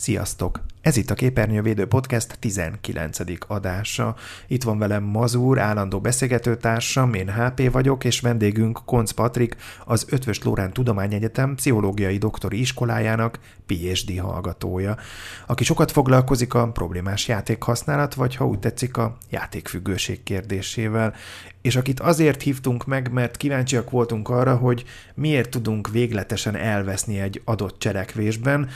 Sziasztok! Ez itt a Képernyővédő Podcast 19. adása. Itt van velem Mazur, állandó beszélgetőtársam, én HP vagyok, és vendégünk Konc Patrik, az Ötvös Lórán Tudományegyetem pszichológiai doktori iskolájának PhD hallgatója, aki sokat foglalkozik a problémás játékhasználat, vagy ha úgy tetszik, a játékfüggőség kérdésével, és akit azért hívtunk meg, mert kíváncsiak voltunk arra, hogy miért tudunk végletesen elveszni egy adott cselekvésben,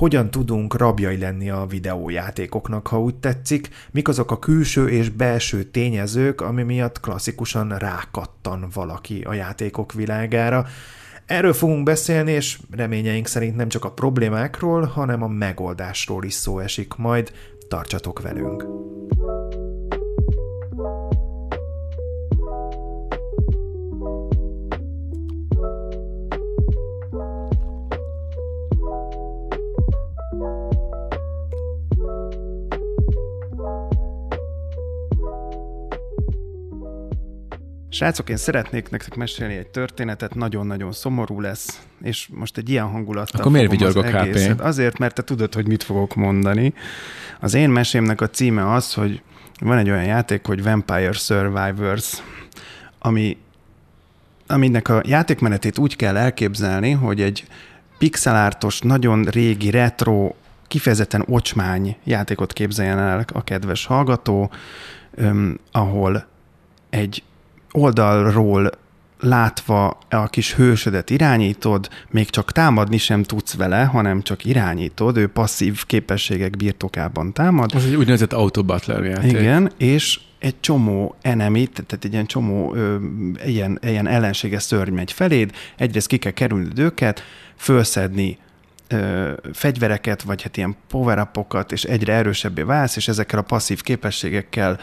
hogyan tudunk rabjai lenni a videójátékoknak, ha úgy tetszik, mik azok a külső és belső tényezők, ami miatt klasszikusan rákattan valaki a játékok világára. Erről fogunk beszélni, és reményeink szerint nem csak a problémákról, hanem a megoldásról is szó esik majd. Tartsatok velünk! Srácok, én szeretnék nektek mesélni egy történetet, nagyon-nagyon szomorú lesz, és most egy ilyen hangulattal Akkor miért vigyorgok HP? Azért, mert te tudod, hogy mit fogok mondani. Az én mesémnek a címe az, hogy van egy olyan játék, hogy Vampire Survivors, ami, aminek a játékmenetét úgy kell elképzelni, hogy egy pixelártos, nagyon régi, retro, kifejezetten ocsmány játékot képzeljen el a kedves hallgató, öm, ahol egy oldalról látva a kis hősödet irányítod, még csak támadni sem tudsz vele, hanem csak irányítod, ő passzív képességek birtokában támad. Ez egy úgynevezett autobutler játék. Igen, és egy csomó enemy, tehát egy ilyen csomó ö, ilyen, ilyen ellenséges szörny megy feléd, egyrészt ki kell kerülned őket, fölszedni ö, fegyvereket, vagy hát ilyen power és egyre erősebbé válsz, és ezekkel a passzív képességekkel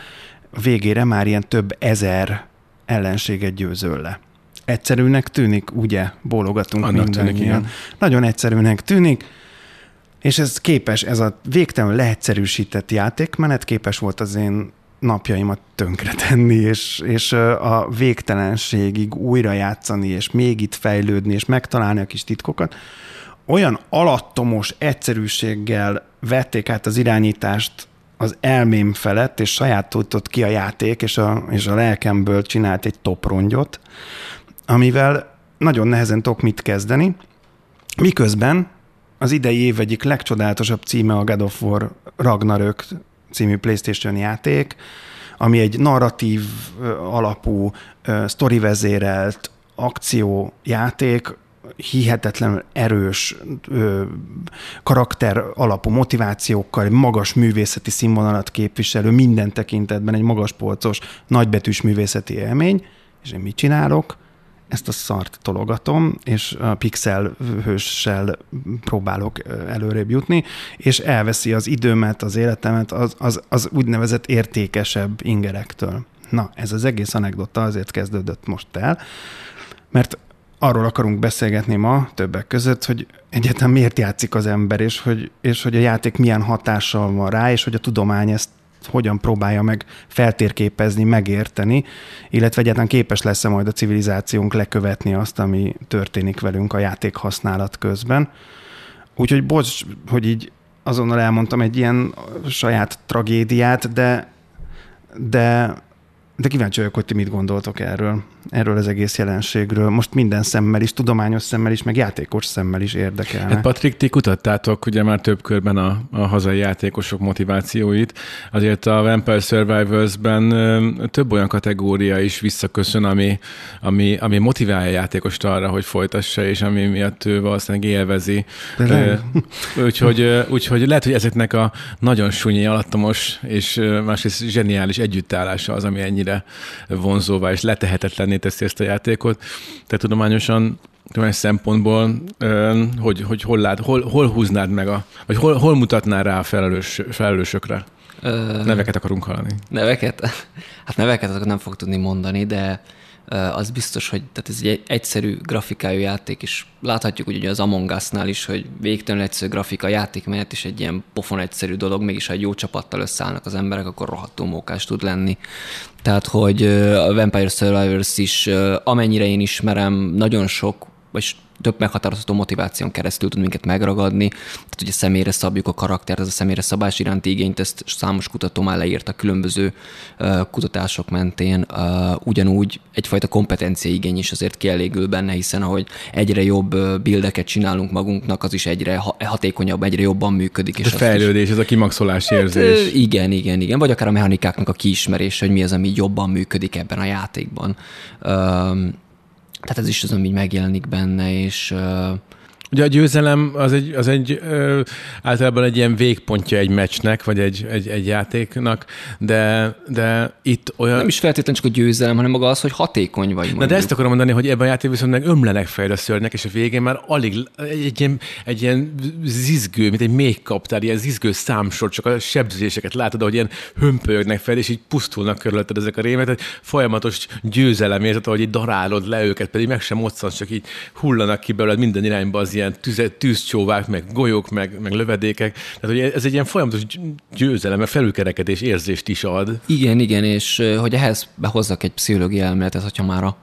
végére már ilyen több ezer ellenséget győzöl le. Egyszerűnek tűnik, ugye? Bólogatunk Annak mindannyian. Tűnik, Nagyon egyszerűnek tűnik, és ez képes, ez a végtelenül leegyszerűsített játékmenet képes volt az én napjaimat tönkretenni, és, és a végtelenségig újra játszani, és még itt fejlődni, és megtalálni a kis titkokat. Olyan alattomos egyszerűséggel vették át az irányítást az elmém felett, és sajátított ki a játék, és a, és a lelkemből csinált egy toprongyot, amivel nagyon nehezen tudok mit kezdeni, miközben az idei év egyik legcsodálatosabb címe a God of War Ragnarök című PlayStation játék, ami egy narratív alapú, sztorivezérelt akciójáték, hihetetlenül erős ö, karakter alapú motivációkkal, magas művészeti színvonalat képviselő, minden tekintetben egy magas polcos, nagybetűs művészeti élmény, és én mit csinálok? Ezt a szart tologatom, és a pixel hőssel próbálok előrébb jutni, és elveszi az időmet, az életemet az, az, az úgynevezett értékesebb ingerektől. Na, ez az egész anekdota azért kezdődött most el, mert arról akarunk beszélgetni ma többek között, hogy egyetem miért játszik az ember, és hogy, és hogy a játék milyen hatással van rá, és hogy a tudomány ezt hogyan próbálja meg feltérképezni, megérteni, illetve egyáltalán képes lesz-e majd a civilizációnk lekövetni azt, ami történik velünk a játék használat közben. Úgyhogy bocs, hogy így azonnal elmondtam egy ilyen saját tragédiát, de, de de kíváncsi vagyok, hogy ti mit gondoltok erről, erről az egész jelenségről. Most minden szemmel is, tudományos szemmel is, meg játékos szemmel is érdekel. Hát Patrik, ti kutattátok ugye már több körben a, a hazai játékosok motivációit. Azért a Vampire Survivors-ben több olyan kategória is visszaköszön, ami, ami, ami motiválja a játékost arra, hogy folytassa, és ami miatt ő valószínűleg élvezi. úgyhogy, úgyhogy lehet, hogy ezeknek a nagyon sunyi, alattomos és másrészt zseniális együttállása az, ami ennyire vonzóvá és letehetetlenné teszi ezt a játékot. Te tudományosan tudományos szempontból, hogy, hogy hol, lát, hol, hol húznád meg, a, vagy hol, hol mutatnál rá a felelős, felelősökre? Ö... Neveket akarunk hallani. Neveket? Hát neveket akkor nem fog tudni mondani, de az biztos, hogy tehát ez egy egyszerű grafikájú játék, és láthatjuk ugye az Among Us-nál is, hogy végtelenül egyszerű grafika játék mellett is egy ilyen pofon egyszerű dolog, mégis ha egy jó csapattal összeállnak az emberek, akkor rohadtó mókás tud lenni. Tehát, hogy a Vampire Survivors is, amennyire én ismerem, nagyon sok, vagy több meghatározható motiváción keresztül tud minket megragadni. Tehát ugye személyre szabjuk a karaktert, ez a személyre szabás iránti igényt, ezt számos kutató már leírta különböző uh, kutatások mentén. Uh, ugyanúgy egyfajta kompetencia igény is azért kielégül benne, hiszen ahogy egyre jobb bildeket csinálunk magunknak, az is egyre hatékonyabb, egyre jobban működik. És a fejlődés, is... ez a kimaxolás hát, érzés. Hát, igen, igen, igen. Vagy akár a mechanikáknak a kiismerése, hogy mi az, ami jobban működik ebben a játékban. Tehát ez is az, ami megjelenik benne, és Ugye a győzelem az egy, az egy ö, általában egy ilyen végpontja egy meccsnek, vagy egy, egy, egy játéknak, de, de itt olyan... Nem is feltétlenül csak a győzelem, hanem maga az, hogy hatékony vagy. Na de ezt akarom mondani, hogy ebben a játékban viszont meg ömlenek fel a szörnyek, és a végén már alig egy, egy, ilyen, egy ilyen zizgő, mint egy még kaptál, ilyen zizgő számsor, csak a sebzéseket látod, ahogy ilyen hömpölyögnek fel, és így pusztulnak körülötted ezek a rémek, tehát folyamatos győzelem érzet, ahogy így darálod le őket, pedig meg sem moccan, csak így hullanak ki belőled minden irányba az ilyen tüze, tűzcsóvák, meg golyók, meg, meg lövedékek. Tehát, hogy ez egy ilyen folyamatos győzelem, mert felülkerekedés érzést is ad. Igen, igen, és hogy ehhez behozzak egy pszichológiai elméletet, hogyha már a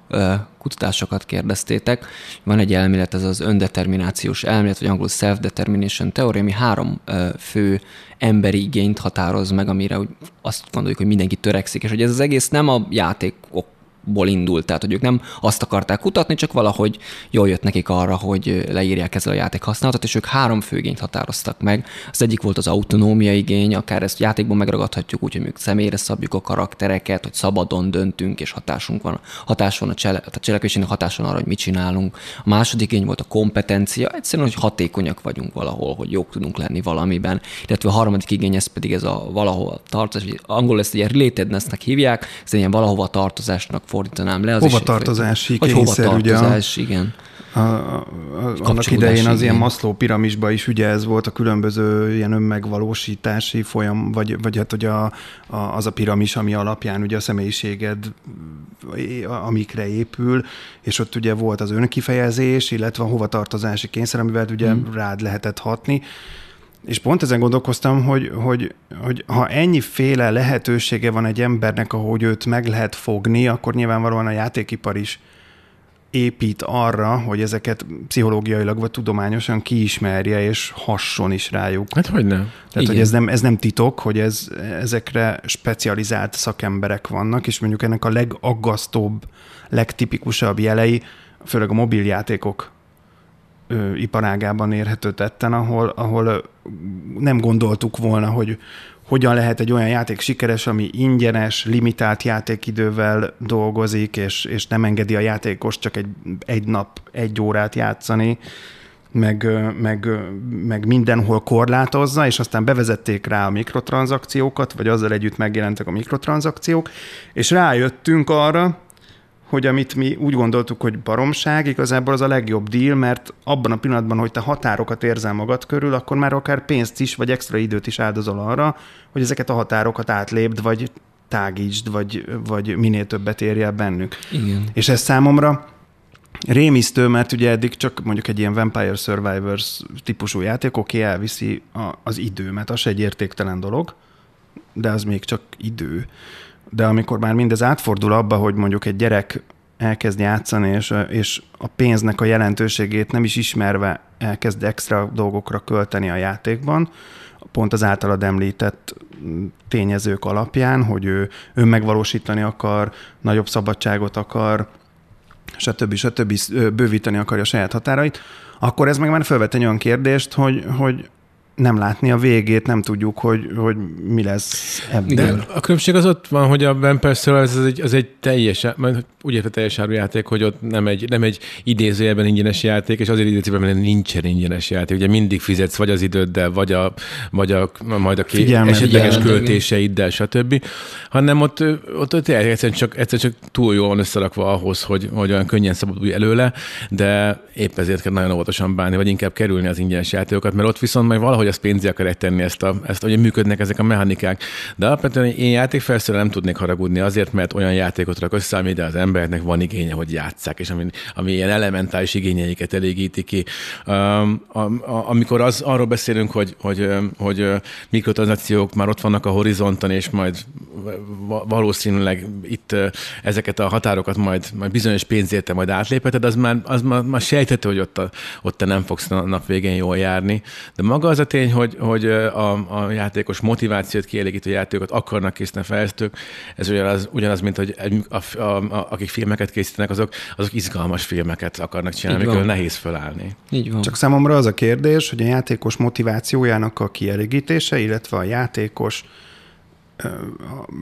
kutatásokat kérdeztétek. Van egy elmélet, ez az öndeterminációs elmélet, vagy angolul self-determination theory, ami három fő emberi igényt határoz meg, amire azt gondoljuk, hogy mindenki törekszik, és hogy ez az egész nem a játékok ból indult. Tehát, hogy ők nem azt akarták kutatni, csak valahogy jól jött nekik arra, hogy leírják ezzel a játék használatot, és ők három főgényt határoztak meg. Az egyik volt az autonómia igény, akár ezt játékban megragadhatjuk úgy, hogy mondjuk személyre szabjuk a karaktereket, hogy szabadon döntünk, és hatásunk van, hatás van a, csele, a cselekvésének hatás van arra, hogy mit csinálunk. A második igény volt a kompetencia, egyszerűen, hogy hatékonyak vagyunk valahol, hogy jók tudunk lenni valamiben. Illetve a harmadik igény, ez pedig ez a valahol tartozás, angol ezt ugye relatednessnek hívják, ez egy ilyen valahova tartozásnak fordítanám le. Az hova tartozási kényszer, ugye? igen. A, a, a, annak idején az ilyen Maslow piramisban is ugye ez volt a különböző ilyen önmegvalósítási folyam, vagy, vagy hát hogy a, a, az a piramis, ami alapján ugye a személyiséged, amikre épül, és ott ugye volt az önkifejezés, illetve a hovatartozási kényszer, amivel ugye hmm. rád lehetett hatni. És pont ezen gondolkoztam, hogy, hogy, hogy ha ennyiféle lehetősége van egy embernek, ahogy őt meg lehet fogni, akkor nyilvánvalóan a játékipar is épít arra, hogy ezeket pszichológiailag vagy tudományosan kiismerje, és hasson is rájuk. Hát hogy nem. Tehát, Igen. hogy ez nem, ez nem titok, hogy ez, ezekre specializált szakemberek vannak, és mondjuk ennek a legaggasztóbb, legtipikusabb jelei, főleg a mobiljátékok ö, iparágában érhető tetten, ahol, ahol nem gondoltuk volna, hogy hogyan lehet egy olyan játék sikeres, ami ingyenes, limitált játékidővel dolgozik, és, és nem engedi a játékos csak egy, egy nap, egy órát játszani, meg, meg, meg mindenhol korlátozza, és aztán bevezették rá a mikrotranszakciókat, vagy azzal együtt megjelentek a mikrotranszakciók, és rájöttünk arra, hogy amit mi úgy gondoltuk, hogy baromság, igazából az a legjobb deal, mert abban a pillanatban, hogy te határokat érzel magad körül, akkor már akár pénzt is, vagy extra időt is áldozol arra, hogy ezeket a határokat átlépd, vagy tágítsd, vagy, vagy minél többet érjél bennük. Igen. És ez számomra rémisztő, mert ugye eddig csak mondjuk egy ilyen Vampire Survivors típusú játék, oké, elviszi a, az időmet, az egy értéktelen dolog, de az még csak idő de amikor már mindez átfordul abba, hogy mondjuk egy gyerek elkezd játszani, és, és a pénznek a jelentőségét nem is ismerve elkezd extra dolgokra költeni a játékban, pont az általad említett tényezők alapján, hogy ő önmegvalósítani akar, nagyobb szabadságot akar, stb. stb. bővíteni akarja a saját határait, akkor ez meg már felvet egy olyan kérdést, hogy, hogy nem látni a végét, nem tudjuk, hogy, hogy mi lesz ebből. De a különbség az ott van, hogy a Vampire Survivors az egy, az egy teljes, úgy érte teljes áru játék, hogy ott nem egy, nem egy idézőjelben ingyenes játék, és azért idézőjelben mert nincsen ingyenes játék. Ugye mindig fizetsz vagy az időddel, vagy a, vagy a majd a két esetleges költéseiddel, stb. Hanem ott, ott, ott egyszerűen csak, egyszerűen csak túl jól van összerakva ahhoz, hogy, hogy olyan könnyen szabadulj előle, de épp ezért kell nagyon óvatosan bánni, vagy inkább kerülni az ingyenes játékokat, mert ott viszont majd valahogy valahogy azt pénzé akarják tenni ezt, a, ezt hogy működnek ezek a mechanikák. De alapvetően én játékfelszerelő nem tudnék haragudni azért, mert olyan játékot rak össze, amire az embereknek van igénye, hogy játsszák, és ami, ami ilyen elementális igényeiket elégíti ki. Um, a, a, amikor az, arról beszélünk, hogy, hogy, hogy mikrotranszakciók már ott vannak a horizonton, és majd valószínűleg itt ezeket a határokat majd, majd bizonyos pénzért majd átlépheted, az már, az már, már sejthető, hogy ott, a, ott te nem fogsz nap végén jól járni. De maga az a tény, hogy, hogy a, a játékos motivációt kielégítő játékokat akarnak készíteni fejlesztők, ez ugyanaz, ugyanaz mint hogy a, a, a, akik filmeket készítenek, azok, azok izgalmas filmeket akarnak csinálni, amikor nehéz fölállni. Így van. Csak számomra az a kérdés, hogy a játékos motivációjának a kielégítése, illetve a játékos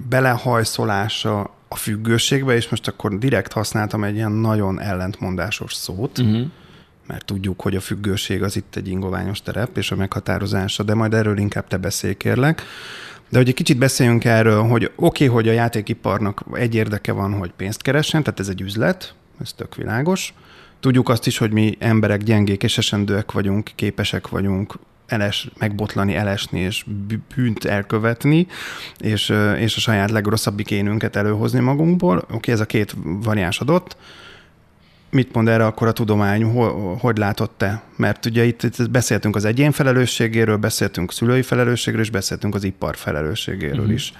belehajszolása a függőségbe, és most akkor direkt használtam egy ilyen nagyon ellentmondásos szót, uh-huh. Mert tudjuk, hogy a függőség az itt egy ingoványos terep, és a meghatározása, de majd erről inkább te beszélj, kérlek. De hogy egy kicsit beszéljünk erről, hogy oké, okay, hogy a játékiparnak egy érdeke van, hogy pénzt keressen, tehát ez egy üzlet, ez tök világos. Tudjuk azt is, hogy mi emberek gyengék és esendőek vagyunk, képesek vagyunk eles, megbotlani, elesni és bűnt elkövetni, és, és a saját legrosszabbik énünket előhozni magunkból. Oké, okay, ez a két variáns adott. Mit mond erre akkor a tudomány, hogy látott te? Mert ugye itt, itt beszéltünk az egyén felelősségéről, beszéltünk szülői felelősségről, és beszéltünk az ipar felelősségéről uh-huh. is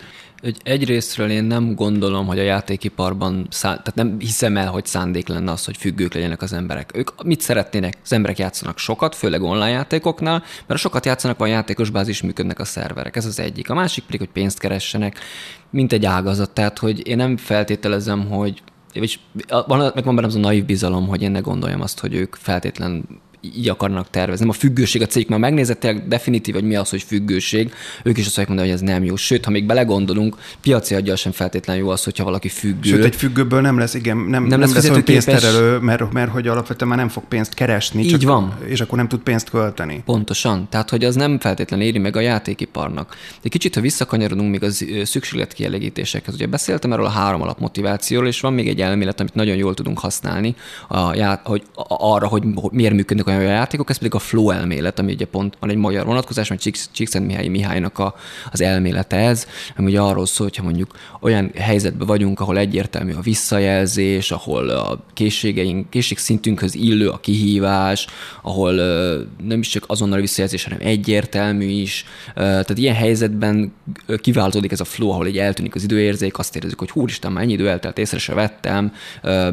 hogy egyrésztről én nem gondolom, hogy a játékiparban, szá- tehát nem hiszem el, hogy szándék lenne az, hogy függők legyenek az emberek. Ők mit szeretnének? Az emberek játszanak sokat, főleg online játékoknál, mert a sokat játszanak, van játékos bázis, működnek a szerverek. Ez az egyik. A másik pedig, hogy pénzt keressenek, mint egy ágazat. Tehát, hogy én nem feltételezem, hogy és van, meg van bennem az a naív bizalom, hogy én ne gondoljam azt, hogy ők feltétlen így akarnak tervezni. A függőség a cég, már megnézettek definitív, hogy mi az, hogy függőség, ők is azt mondják mondani, hogy ez nem jó. Sőt, ha még belegondolunk, piaci adja sem feltétlenül jó az, hogyha valaki függő. Sőt, egy függőből nem lesz, igen, nem, nem, nem lesz, lesz olyan pénzterelő, mert, mert hogy alapvetően már nem fog pénzt keresni. Így csak, van. És akkor nem tud pénzt költeni. Pontosan. Tehát, hogy az nem feltétlenül éri meg a játékiparnak. De kicsit, ha visszakanyarodunk még az szükségletkielégítésekhez, ugye beszéltem erről a három alap motivációról, és van még egy elmélet, amit nagyon jól tudunk használni, a, hogy arra, hogy miért működnek olyan játékok, ez pedig a flow elmélet, ami ugye pont van egy magyar vonatkozás, mert Csíkszent Mihály Mihálynak a, az elmélete ez, ami ugye arról szól, hogyha mondjuk olyan helyzetben vagyunk, ahol egyértelmű a visszajelzés, ahol a készségeink, készségszintünkhöz illő a kihívás, ahol nem is csak azonnal visszajelzés, hanem egyértelmű is. Tehát ilyen helyzetben kiváltódik ez a flow, ahol egy eltűnik az időérzék, azt érezzük, hogy húristen, ennyi idő eltelt, észre se vettem,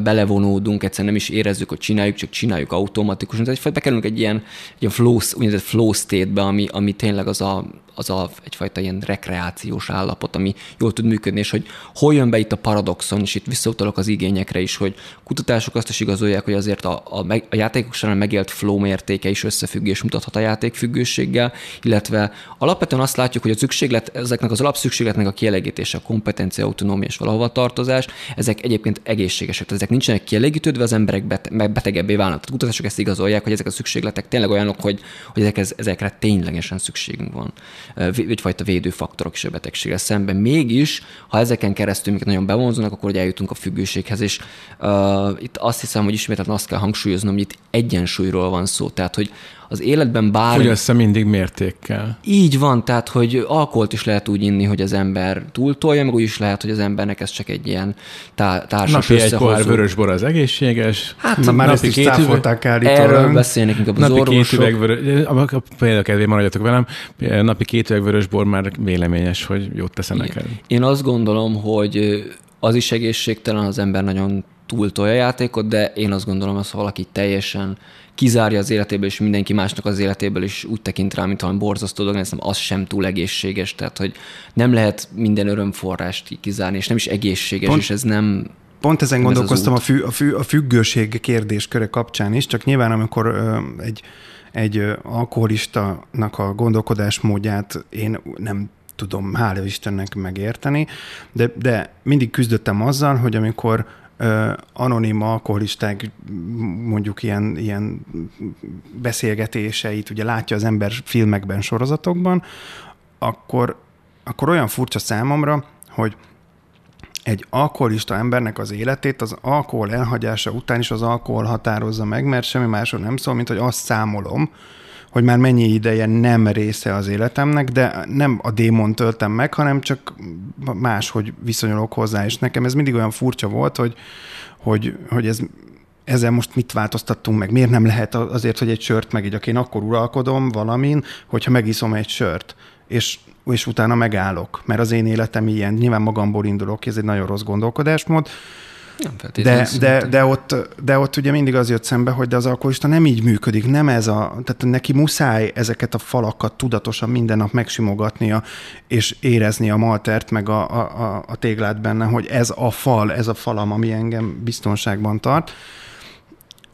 belevonódunk, egyszerűen nem is érezzük, hogy csináljuk, csak csináljuk automatikusan. Tehát bekerülünk egy ilyen, egy ilyen flow, úgynevezett flow state-be, ami, ami tényleg az a, az a egyfajta ilyen rekreációs állapot, ami jól tud működni, és hogy hol jön be itt a paradoxon, és itt visszautalok az igényekre is, hogy kutatások azt is igazolják, hogy azért a, a, a játékok során megélt flow mértéke is összefüggés mutathat a játékfüggőséggel, illetve alapvetően azt látjuk, hogy a szükséglet, ezeknek az alapszükségletnek a kielégítése, a kompetencia, autonómia és valahova tartozás, ezek egyébként egészségesek, tehát ezek nincsenek kielégítődve, az emberek betegebbé válnak. Tehát kutatások ezt igazolják, hogy ezek a szükségletek tényleg olyanok, hogy, hogy ezek, ezekre ténylegesen szükségünk van egyfajta védőfaktorok is a betegséggel szemben. Mégis, ha ezeken keresztül minket nagyon bevonzanak, akkor hogy eljutunk a függőséghez, és uh, itt azt hiszem, hogy ismételten azt kell hangsúlyoznom, hogy itt egyensúlyról van szó, tehát hogy az életben bár... Fogyassza mindig mértékkel. Így van, tehát hogy alkoholt is lehet úgy inni, hogy az ember túltolja, meg úgy is lehet, hogy az embernek ez csak egy ilyen tá- társas Napi egy pohár vörös bor az egészséges. Hát Na, már ezt is cáfolták Erről beszélnek inkább az napi orvosok. Két vörös, maradjatok velem, napi két üveg vörös bor már véleményes, hogy jót tesz neked. Én azt gondolom, hogy az is egészségtelen, az ember nagyon túltolja a játékot, de én azt gondolom, hogy ha valaki teljesen kizárja az életéből, és mindenki másnak az életéből is úgy tekint rá, mint valami borzasztó dolog, ez az sem túl egészséges, tehát hogy nem lehet minden örömforrást kizárni, és nem is egészséges, Pont, és ez nem Pont ezen gondolkoztam a, fü, a, fü, a függőség kérdésköre kapcsán is, csak nyilván amikor ö, egy, egy alkoholistának a gondolkodásmódját én nem tudom, hála Istennek megérteni, de, de mindig küzdöttem azzal, hogy amikor anonim alkoholisták mondjuk ilyen, ilyen beszélgetéseit ugye látja az ember filmekben, sorozatokban, akkor, akkor olyan furcsa számomra, hogy egy alkoholista embernek az életét az alkohol elhagyása után is az alkohol határozza meg, mert semmi másról nem szól, mint hogy azt számolom, hogy már mennyi ideje nem része az életemnek, de nem a démon töltem meg, hanem csak máshogy viszonyulok hozzá, és nekem ez mindig olyan furcsa volt, hogy, hogy, hogy ez ezzel most mit változtattunk meg? Miért nem lehet azért, hogy egy sört megígyak? Én akkor uralkodom valamin, hogyha megiszom egy sört, és, és utána megállok, mert az én életem ilyen, nyilván magamból indulok, ez egy nagyon rossz gondolkodásmód, nem de, de, de, ott, de ott ugye mindig az jött szembe, hogy de az alkoholista nem így működik, nem ez a, tehát neki muszáj ezeket a falakat tudatosan minden nap megsimogatnia, és érezni a maltert, meg a, a, a téglát benne, hogy ez a fal, ez a falam, ami engem biztonságban tart.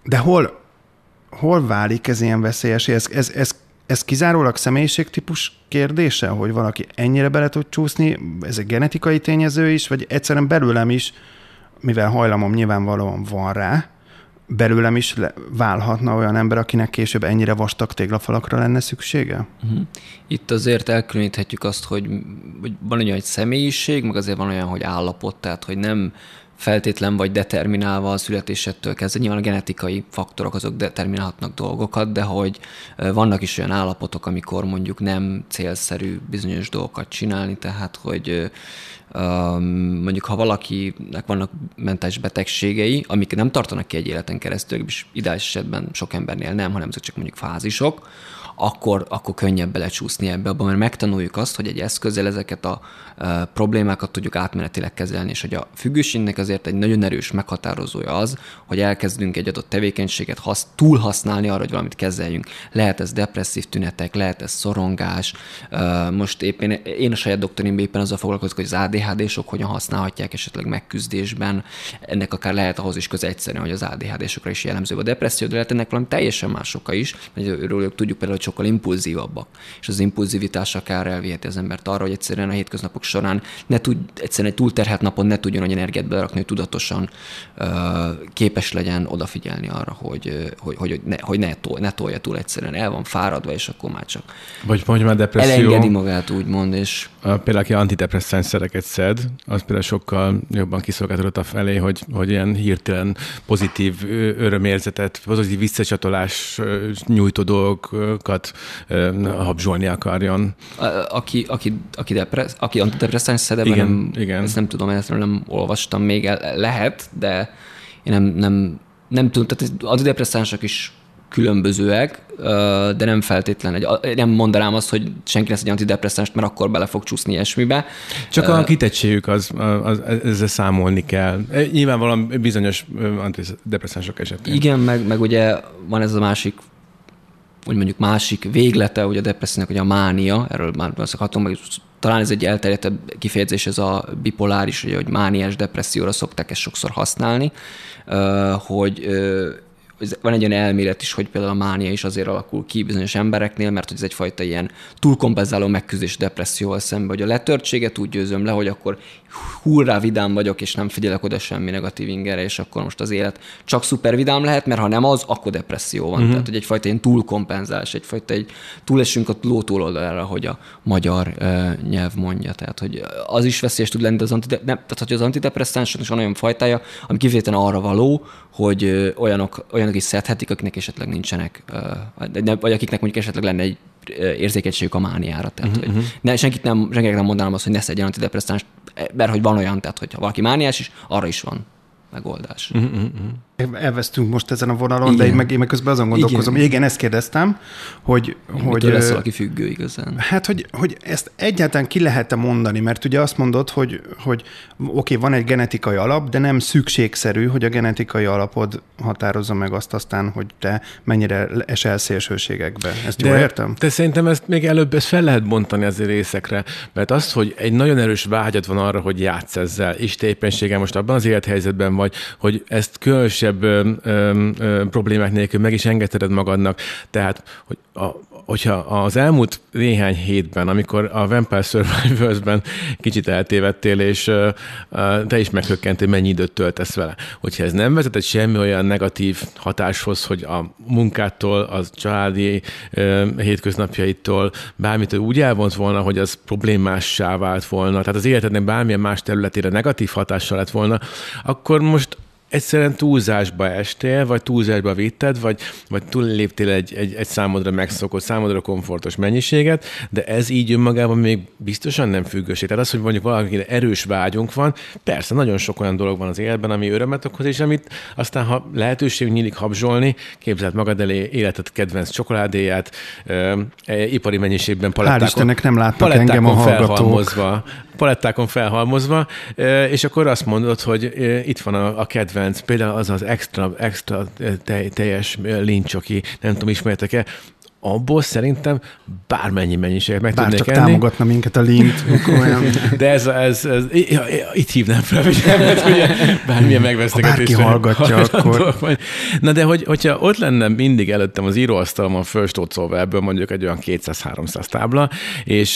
De hol, hol válik ez ilyen veszélyes? Ez, ez, ez, ez kizárólag személyiségtípus kérdése, hogy valaki ennyire bele tud csúszni, ez egy genetikai tényező is, vagy egyszerűen belőlem is mivel hajlamom nyilvánvalóan van rá, belőlem is le, válhatna olyan ember, akinek később ennyire vastag téglafalakra lenne szüksége? Uh-huh. Itt azért elkülöníthetjük azt, hogy, hogy van olyan, hogy személyiség, meg azért van olyan, hogy állapot, tehát hogy nem feltétlen vagy determinálva a születésettől kezdve. Nyilván a genetikai faktorok azok determinálhatnak dolgokat, de hogy vannak is olyan állapotok, amikor mondjuk nem célszerű bizonyos dolgokat csinálni, tehát hogy mondjuk ha valakinek vannak mentális betegségei, amik nem tartanak ki egy életen keresztül, és ideális esetben sok embernél nem, hanem ezek csak mondjuk fázisok, akkor, akkor könnyebb belecsúszni ebbe, abban, mert megtanuljuk azt, hogy egy eszközzel ezeket a e, problémákat tudjuk átmenetileg kezelni, és hogy a függőségnek azért egy nagyon erős meghatározója az, hogy elkezdünk egy adott tevékenységet hasz, túlhasználni arra, hogy valamit kezeljünk. Lehet ez depresszív tünetek, lehet ez szorongás. E, most éppen én a saját doktorimban éppen azzal foglalkozok, hogy az ADHD-sok hogyan használhatják esetleg megküzdésben. Ennek akár lehet ahhoz is közel egyszerűen, hogy az ADHD-sokra is jellemző a depresszió, de lehet ennek valami teljesen más oka is. Mert tudjuk például, sokkal impulzívabbak. És az impulzivitás akár elviheti az embert arra, hogy egyszerűen a hétköznapok során ne tud, egyszerűen egy túlterhelt napon ne tudjon annyi energiát belerakni, hogy tudatosan uh, képes legyen odafigyelni arra, hogy, hogy, hogy, ne, hogy ne, tol, ne tolja túl egyszerűen. El van fáradva, és akkor már csak Vagy mondjuk már depresszió. Elengedi magát, úgymond, és... Például, aki antidepresszáns szereket szed, az például sokkal jobban kiszolgáltatott a felé, hogy, hogy ilyen hirtelen pozitív örömérzetet, pozitív visszacsatolás nyújtó dolgokat habzsolni akarjon. Aki, aki, aki, depressz, aki antidepresszáns szed, igen, nem, igen. ezt nem tudom, ezt nem olvastam még, lehet, de én nem, nem, nem tudom, tehát az antidepresszánsok is különbözőek, de nem feltétlen, egy, nem mondanám azt, hogy senki lesz egy antidepresszáns, mert akkor bele fog csúszni ilyesmibe. Csak a kitettségük, az, az, ezzel számolni kell. E, nyilvánvalóan bizonyos antidepresszánsok esetén. Igen, meg, meg ugye van ez a másik hogy mondjuk másik véglete, hogy a depressziónak, hogy a mánia, erről már beszélhatunk, meg talán ez egy elterjedtebb kifejezés, ez a bipoláris, ugye, hogy mániás depresszióra szokták ezt sokszor használni, hogy van egy olyan elmélet is, hogy például a mánia is azért alakul ki bizonyos embereknél, mert hogy ez egyfajta ilyen túlkompenzáló megküzdés depresszióval szemben, hogy a letörtséget úgy győzöm le, hogy akkor hurrá vidám vagyok, és nem figyelek oda semmi negatív ingerre, és akkor most az élet csak szuper vidám lehet, mert ha nem az, akkor depresszió van. Uh-huh. Tehát, hogy egyfajta ilyen túlkompenzálás, egyfajta egy túlesünk a ló túloldalára, hogy a magyar uh, nyelv mondja. Tehát, hogy az is veszélyes tud lenni, de az, antide- nem, tehát, hogy az antidepresszánsnak is van olyan fajtája, ami kifejezetten arra való, hogy olyanok, olyanok is szedhetik, akiknek esetleg nincsenek, vagy akiknek mondjuk esetleg lenne egy érzékenységük a mániára. Tehát, uh-huh. hogy ne, senkit nem, senkinek nem mondanám azt, hogy ne szedjen antidepresszánst, mert hogy van olyan, tehát hogyha valaki mániás is, arra is van megoldás. Uh-huh. Elvesztünk most ezen a vonalon, igen. de én meg, én meg közben azon gondolkozom. Igen, igen ezt kérdeztem, hogy... hogy lesz valaki függő igazán? Hát, hogy, hogy ezt egyáltalán ki lehet-e mondani, mert ugye azt mondod, hogy, hogy oké, okay, van egy genetikai alap, de nem szükségszerű, hogy a genetikai alapod határozza meg azt aztán, hogy te mennyire esel szélsőségekbe. Ezt jól értem? De szerintem ezt még előbb ezt fel lehet bontani az részekre, mert az, hogy egy nagyon erős vágyad van arra, hogy játsz ezzel, és te éppenséggel most abban az élethelyzetben vagy, hogy ezt különösebb ö, ö, ö, problémák nélkül meg is engedheted magadnak. Tehát, hogy a, hogyha az elmúlt néhány hétben, amikor a Vampire Survivors-ben kicsit eltévedtél, és uh, te is meghökkentél, mennyi időt töltesz vele. Hogyha ez nem vezetett semmi olyan negatív hatáshoz, hogy a munkától, az családi uh, hétköznapjaitól, bármitől úgy elvont volna, hogy az problémássá vált volna, tehát az életednek bármilyen más területére negatív hatással lett volna, akkor most egyszerűen túlzásba estél, vagy túlzásba vitted, vagy, vagy túlléptél egy, egy, egy számodra megszokott, számodra komfortos mennyiséget, de ez így önmagában még biztosan nem függőség. Tehát az, hogy mondjuk valakire erős vágyunk van, persze nagyon sok olyan dolog van az életben, ami örömet okoz, és amit aztán, ha lehetőség nyílik habzsolni, képzeld magad elé életet kedvenc csokoládéját, e, ipari mennyiségben palettákon. Hál' Istennek nem látnak engem a hallgatók. Palettákon felhalmozva, és akkor azt mondod, hogy itt van a, a kedvenc, például az az extra, extra teljes lincsoki, nem tudom, ismertek-e, abból szerintem bármennyi mennyiséget meg Bár tudnék csak enni. támogatna minket a lint. De ez, ez, ez, itt hívnám fel, hogy ugye, bármilyen megvesztegetés. Ha hallgatja, akkor. Na de hogy, hogyha ott lenne mindig előttem az íróasztalom a fölstócolva ebből mondjuk egy olyan 200-300 tábla, és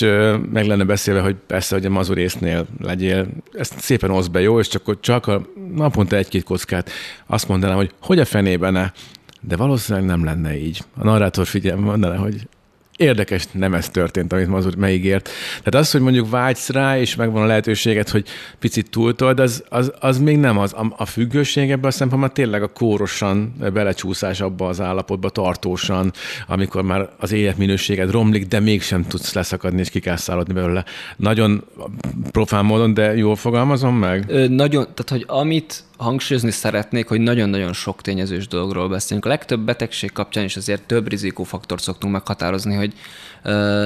meg lenne beszélve, hogy persze, hogy a mazurésznél legyél, ezt szépen osz be, jó, és csak, csak a naponta egy-két kockát azt mondanám, hogy hogy a fenében ne de valószínűleg nem lenne így. A narrátor figyel, mondaná, hogy érdekes, nem ez történt, amit Mazur megígért. Tehát az, hogy mondjuk vágysz rá, és megvan a lehetőséget, hogy picit túltold, az, az, az még nem az. A, a függőség ebben a szempontból tényleg a kórosan belecsúszás abba az állapotba tartósan, amikor már az életminőséged romlik, de mégsem tudsz leszakadni és kikászálodni belőle. Nagyon profán módon, de jól fogalmazom meg? Ö, nagyon, tehát hogy amit hangsúlyozni szeretnék, hogy nagyon-nagyon sok tényezős dologról beszélünk. A legtöbb betegség kapcsán is azért több rizikófaktort szoktunk meghatározni, hogy uh,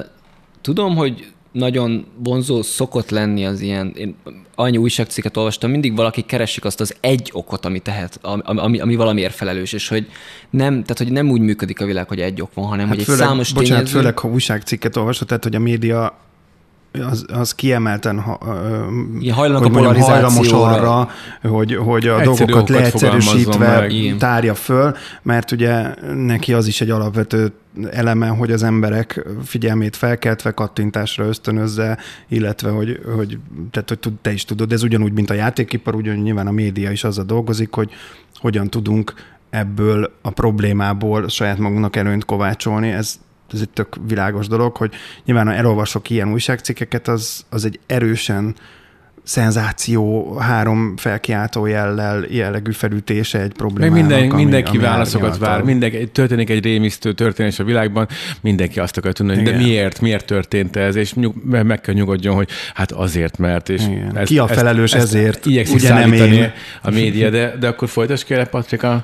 tudom, hogy nagyon vonzó szokott lenni az ilyen, én annyi újságcikket olvastam, mindig valaki keresik azt az egy okot, ami tehet, ami, ami valamiért felelős, és hogy nem, tehát hogy nem úgy működik a világ, hogy egy ok van, hanem hát hogy főleg, egy számos bocsánat, tényező... főleg, ha újságcikket olvasod, tehát hogy a média az, az kiemelten ha, hogy mondjam, hajlamos arra, hogy, hogy a dolgokat leegyszerűsítve tárja föl, mert ugye neki az is egy alapvető eleme, hogy az emberek figyelmét felkeltve, kattintásra ösztönözze, illetve hogy, hogy, tehát, hogy te is tudod, ez ugyanúgy, mint a játékipar, ugyanúgy nyilván a média is azzal dolgozik, hogy hogyan tudunk ebből a problémából saját magunknak előnyt kovácsolni. Ez ez egy tök világos dolog, hogy nyilván ha elolvasok ilyen újságcikkeket, az, az egy erősen szenzáció, három felkiáltó jellel, jellegű felütése egy problémának. Meg minden, ami, mindenki ami válaszokat vár, mindenki, történik egy rémisztő történés a világban, mindenki azt akar tudni, hogy de miért, miért történt ez, és nyug, meg kell nyugodjon, hogy hát azért, mert. És ezt, Ki a felelős ezt, ezért? Igyekszik ugye én. a média, de, de akkor folytasd kérlek, Patrik, a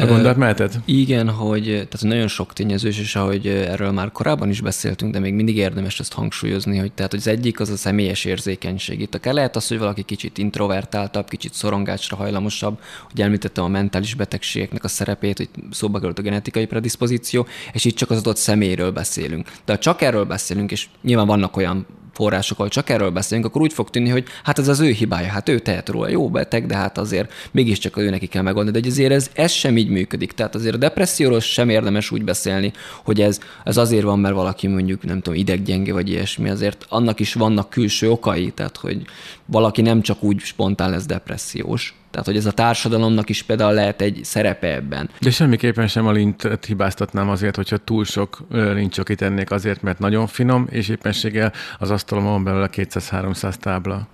a gondolatmenetet? Igen, hogy tehát nagyon sok tényezős, és ahogy erről már korábban is beszéltünk, de még mindig érdemes ezt hangsúlyozni, hogy tehát hogy az egyik az a személyes érzékenység. Itt akár lehet az, hogy valaki kicsit introvertáltabb, kicsit szorongásra hajlamosabb, hogy említettem a mentális betegségeknek a szerepét, hogy szóba került a genetikai predispozíció, és itt csak az adott személyről beszélünk. De ha csak erről beszélünk, és nyilván vannak olyan forrásokkal csak erről beszélünk, akkor úgy fog tűnni, hogy hát ez az ő hibája, hát ő tehet róla jó beteg, de hát azért mégiscsak ő neki kell megoldani. De azért ez, ez sem így működik. Tehát azért a depresszióról sem érdemes úgy beszélni, hogy ez, ez azért van, mert valaki mondjuk, nem tudom, ideggyenge vagy ilyesmi. Azért annak is vannak külső okai, tehát hogy valaki nem csak úgy spontán lesz depressziós. Tehát, hogy ez a társadalomnak is például lehet egy szerepe ebben. De semmiképpen sem a lintet hibáztatnám azért, hogyha túl sok lincsokit ennék azért, mert nagyon finom, és éppenséggel az asztalomon van belőle 200-300 tábla.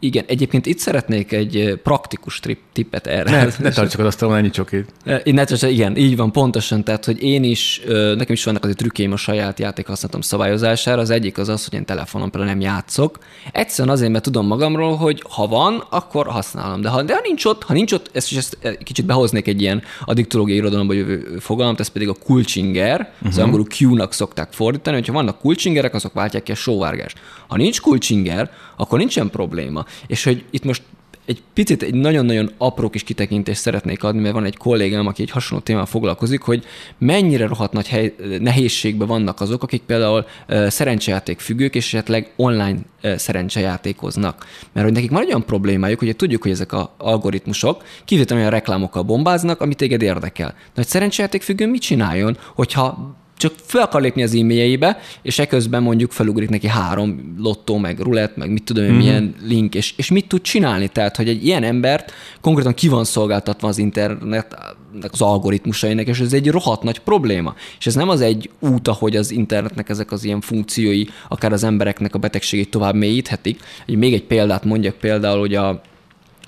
Igen, egyébként itt szeretnék egy praktikus trip, tippet erre. Ne, ne tartsak az asztalon ennyi csokit. Ne, igen, így van, pontosan. Tehát, hogy én is, nekem is vannak azért trükkeim a saját játékhasználatom szabályozására. Az egyik az az, hogy én telefonon például nem játszok. Egyszerűen azért, mert tudom magamról, hogy ha van, akkor használom. De ha, de ha nincs ott, ha nincs ott, ezt is ezt kicsit behoznék egy ilyen addiktológiai irodalomba jövő fogalmat, ez pedig a kulcsinger, uh-huh. az mhm. angolul Q-nak szokták fordítani, hogyha vannak kulcsingerek, azok váltják ki a sóvárgást. Ha nincs kulcsinger, akkor nincsen probléma. És hogy itt most egy picit egy nagyon-nagyon apró kis kitekintést szeretnék adni, mert van egy kollégám, aki egy hasonló témával foglalkozik, hogy mennyire rohadt nagy hely, nehézségben vannak azok, akik például uh, szerencsejáték függők, és esetleg online uh, szerencsejátékoznak. Mert hogy nekik egy olyan problémájuk, hogy tudjuk, hogy ezek az algoritmusok kivétlenül olyan reklámokkal bombáznak, amit téged érdekel. De egy szerencsejáték függő mit csináljon, hogyha csak fel akar lépni az e-mailjeibe, és eközben mondjuk felugrik neki három lottó, meg rulett, meg mit tudom, mm-hmm. milyen link, és, és mit tud csinálni? Tehát, hogy egy ilyen embert konkrétan ki van szolgáltatva az internet az algoritmusainak, és ez egy rohadt nagy probléma. És ez nem az egy út, ahogy az internetnek ezek az ilyen funkciói, akár az embereknek a betegségét tovább mélyíthetik. Még egy példát mondjak például, hogy a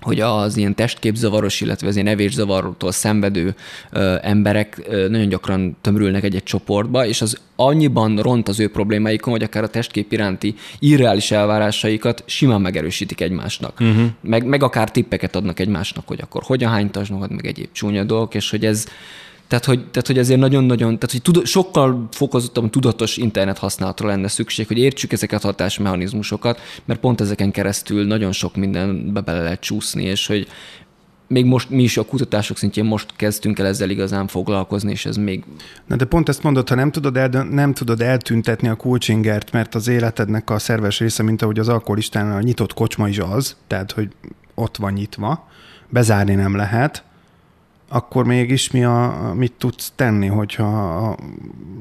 hogy az ilyen testképzavaros, illetve az ilyen evészavartól szenvedő ö, emberek ö, nagyon gyakran tömörülnek egy-egy csoportba, és az annyiban ront az ő problémáikon, hogy akár a testkép iránti irreális elvárásaikat simán megerősítik egymásnak. Uh-huh. Meg, meg akár tippeket adnak egymásnak, hogy akkor hogyan hánytasnod, meg egyéb csúnya dolgok, és hogy ez, tehát hogy, tehát, hogy ezért nagyon-nagyon, tehát, hogy tud, sokkal fokozottan tudatos internet használatra lenne szükség, hogy értsük ezeket a hatásmechanizmusokat, mert pont ezeken keresztül nagyon sok mindenbe bele lehet csúszni, és hogy még most mi is a kutatások szintjén most kezdtünk el ezzel igazán foglalkozni, és ez még... Na de pont ezt mondod, ha nem tudod, el, nem tudod eltüntetni a coachingert, mert az életednek a szerves része, mint ahogy az alkoholistán a nyitott kocsma is az, tehát hogy ott van nyitva, bezárni nem lehet, akkor mégis mi a, mit tudsz tenni, hogyha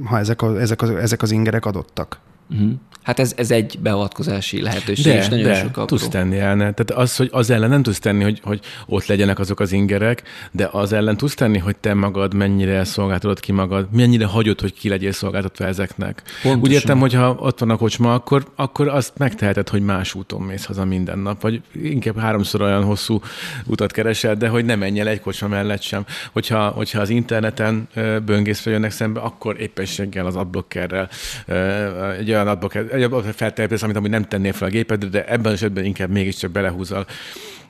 ha ezek, a, ezek, az, ezek az ingerek adottak? Uh-huh. Hát ez, ez egy beavatkozási lehetőség, de, és nagyon de, sok tudsz tenni elne. Tehát az, hogy az ellen nem tudsz tenni, hogy, hogy ott legyenek azok az ingerek, de az ellen tudsz tenni, hogy te magad mennyire szolgáltatod ki magad, mennyire hagyod, hogy ki legyél szolgáltatva ezeknek. Pontosan. Úgy értem, hogy ha ott van a kocsma, akkor, akkor azt megteheted, hogy más úton mész haza minden nap, vagy inkább háromszor olyan hosszú utat keresel, de hogy nem menj el egy kocsma mellett sem. Hogyha, hogyha az interneten böngészve jönnek szembe, akkor éppenséggel az adblockerrel egy olyan adblocker, feltelepítesz, amit amúgy nem tennél fel a gépedre, de ebben az esetben inkább mégiscsak belehúzol.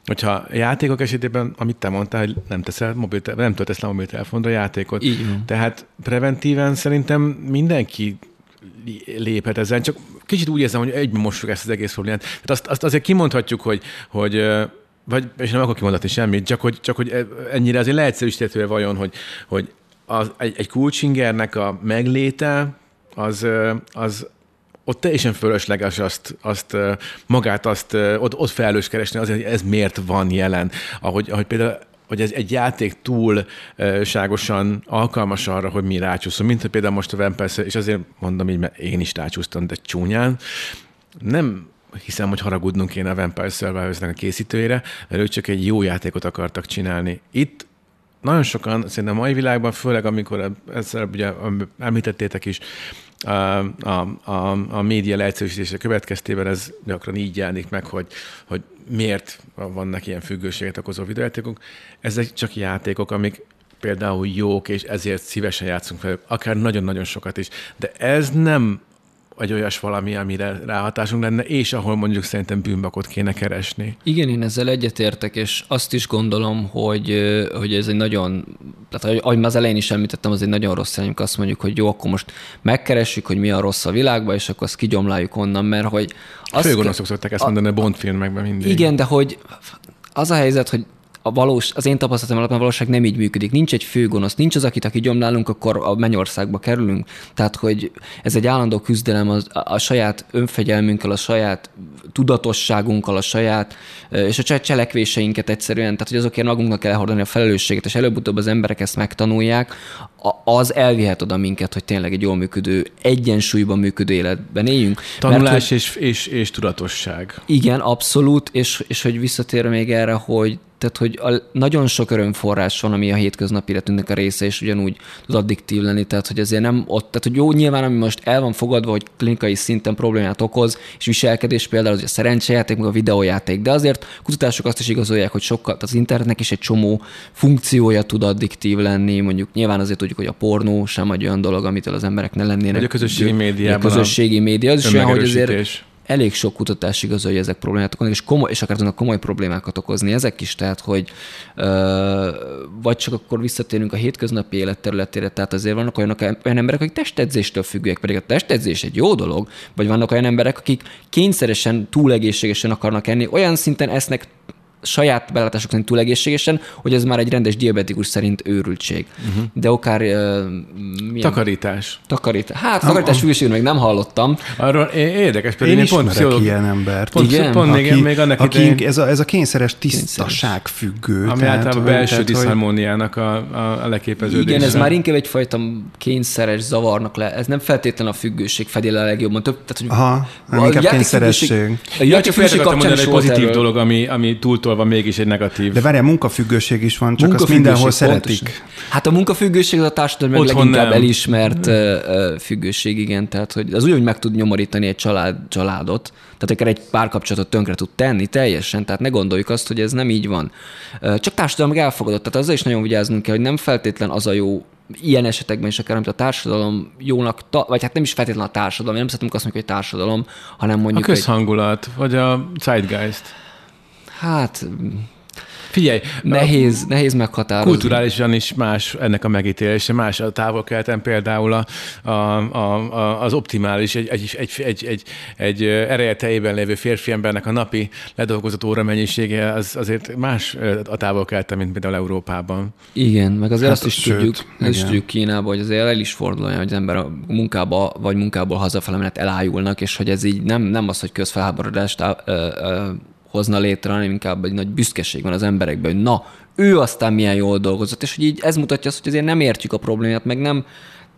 Hogyha játékok esetében, amit te mondtál, hogy nem teszel mobil, nem töltesz le a mobiltelefonra játékot. Így. Tehát preventíven szerintem mindenki léphet ezen, csak kicsit úgy érzem, hogy egyben mossuk ezt az egész problémát. Tehát azt, azt azért kimondhatjuk, hogy, hogy vagy, és nem akkor kimondani semmit, csak hogy, csak hogy ennyire azért leegyszerűsíthető vajon, hogy, hogy az, egy, egy coachingernek a megléte, az, az, ott teljesen fölösleges azt, azt magát azt ott, ott felelős keresni azért, hogy ez miért van jelen. Ahogy, ahogy például hogy ez egy játék túlságosan alkalmas arra, hogy mi rácsúszunk, mint például most a Vampire, és azért mondom így, mert én is rácsúsztam, de csúnyán. Nem hiszem, hogy haragudnunk kéne a Vampire survivors a készítőjére, mert ők csak egy jó játékot akartak csinálni. Itt nagyon sokan, szerintem a mai világban, főleg amikor ezzel ugye említettétek is, a, a, a, a média leegyszerűsítése következtében ez gyakran így jelenik meg, hogy, hogy miért vannak ilyen függőséget okozó videójátékok. Ezek csak játékok, amik például jók, és ezért szívesen játszunk velük, akár nagyon-nagyon sokat is. De ez nem vagy olyas valami, amire ráhatásunk lenne, és ahol mondjuk szerintem bűnbakot kéne keresni. Igen, én ezzel egyetértek, és azt is gondolom, hogy, hogy ez egy nagyon, tehát ahogy az elején is említettem, az egy nagyon rossz jel, azt mondjuk, hogy jó, akkor most megkeressük, hogy mi a rossz a világban, és akkor azt kigyomláljuk onnan, mert hogy... Főgonoszok szokták ezt mondani a Bond filmekben mindig. Igen, de hogy az a helyzet, hogy a valós, az én tapasztalatom alapján a valóság nem így működik. Nincs egy főgonosz, nincs az, akit aki gyomlálunk, akkor a mennyországba kerülünk. Tehát, hogy ez egy állandó küzdelem az, a, a saját önfegyelmünkkel, a saját tudatosságunkkal, a saját, és a saját cselekvéseinket egyszerűen, tehát hogy azokért magunknak kell hordani a felelősséget, és előbb-utóbb az emberek ezt megtanulják, az elvihet oda minket, hogy tényleg egy jól működő, egyensúlyban működő életben éljünk. Tanulás Mert, és, és, és tudatosság. Igen, abszolút, és, és hogy visszatérve még erre, hogy tehát, hogy a, nagyon sok örömforrás van, ami a hétköznapi életünknek a része, és ugyanúgy tud addiktív lenni, tehát hogy azért nem ott, tehát hogy jó, nyilván ami most el van fogadva, hogy klinikai szinten problémát okoz, és viselkedés például az a szerencsejáték, meg a videójáték, de azért kutatások azt is igazolják, hogy sokkal, tehát az internetnek is egy csomó funkciója tud addiktív lenni, mondjuk nyilván azért tudjuk, hogy a pornó sem egy olyan dolog, amitől az emberek ne lennének. Vagy a közösségi médiában. A közösségi média, az is olyan, hogy azért elég sok kutatás igazolja, hogy ezek problémát okoznak, és, komoly, és akár tudnak komoly problémákat okozni ezek is, tehát hogy ö, vagy csak akkor visszatérünk a hétköznapi élet területére, tehát azért vannak olyan, olyan emberek, akik testedzéstől függőek, pedig a testedzés egy jó dolog, vagy vannak olyan emberek, akik kényszeresen, túl egészségesen akarnak enni, olyan szinten esznek saját belátások szerint túl egészségesen, hogy ez már egy rendes diabetikus szerint őrültség. Uh-huh. De akár... Uh, milyen... Takarítás. Takarítás. Hát, takarítás hülyeségről még nem hallottam. Arról érdekes, pedig én, én pont pszichológ... ilyen embert. Pont, Igen? Pont aki, még, még annak aki, idején... ez, a, ez a kényszeres tisztaság függő. Ami tehát, általában a belső diszharmóniának a, a, a leképeződése. Igen, ez már inkább egyfajta kényszeres zavarnak le. Ez nem feltétlenül a függőség fedi le a legjobban. Több, tehát, hogy Aha, nem inkább kényszeresség. A csak mondani, egy pozitív dolog, ami, ami túl pótolva mégis egy negatív. De várjál, munkafüggőség is van, csak azt mindenhol szeretik. Pontosan. Hát a munkafüggőség az a társadalom leginkább nem. elismert uh, függőség, igen, tehát hogy az úgy, meg tud nyomorítani egy család, családot, tehát akár egy párkapcsolatot tönkre tud tenni teljesen, tehát ne gondoljuk azt, hogy ez nem így van. Csak társadalom elfogadott, tehát azzal is nagyon vigyáznunk kell, hogy nem feltétlen az a jó ilyen esetekben is akár, amit a társadalom jónak, ta, vagy hát nem is feltétlenül a társadalom, nem szeretnünk azt mondani, hogy társadalom, hanem A mondjuk egy, közhangulat, vagy a zeitgeist. Hát Figyelj, nehéz, nehéz meghatározni. Kulturálisan is más ennek a megítélése, más a távol például a, a, a, a, az optimális, egy, egy, egy, egy, egy, egy ereje teljében lévő férfi embernek a napi ledolgozott óra mennyisége az azért más a távol mint például Európában. Igen, meg azért Hát azt is sőt, tudjuk, ezt is igen. tudjuk Kínában, hogy azért el is fordul olyan, hogy az ember a munkába vagy munkából hazafele menet elájulnak, és hogy ez így nem, nem az, hogy közfelháborodást hozna létre, hanem inkább egy nagy büszkeség van az emberekben, hogy na, ő aztán milyen jól dolgozott, és hogy így ez mutatja azt, hogy azért nem értjük a problémát, meg nem,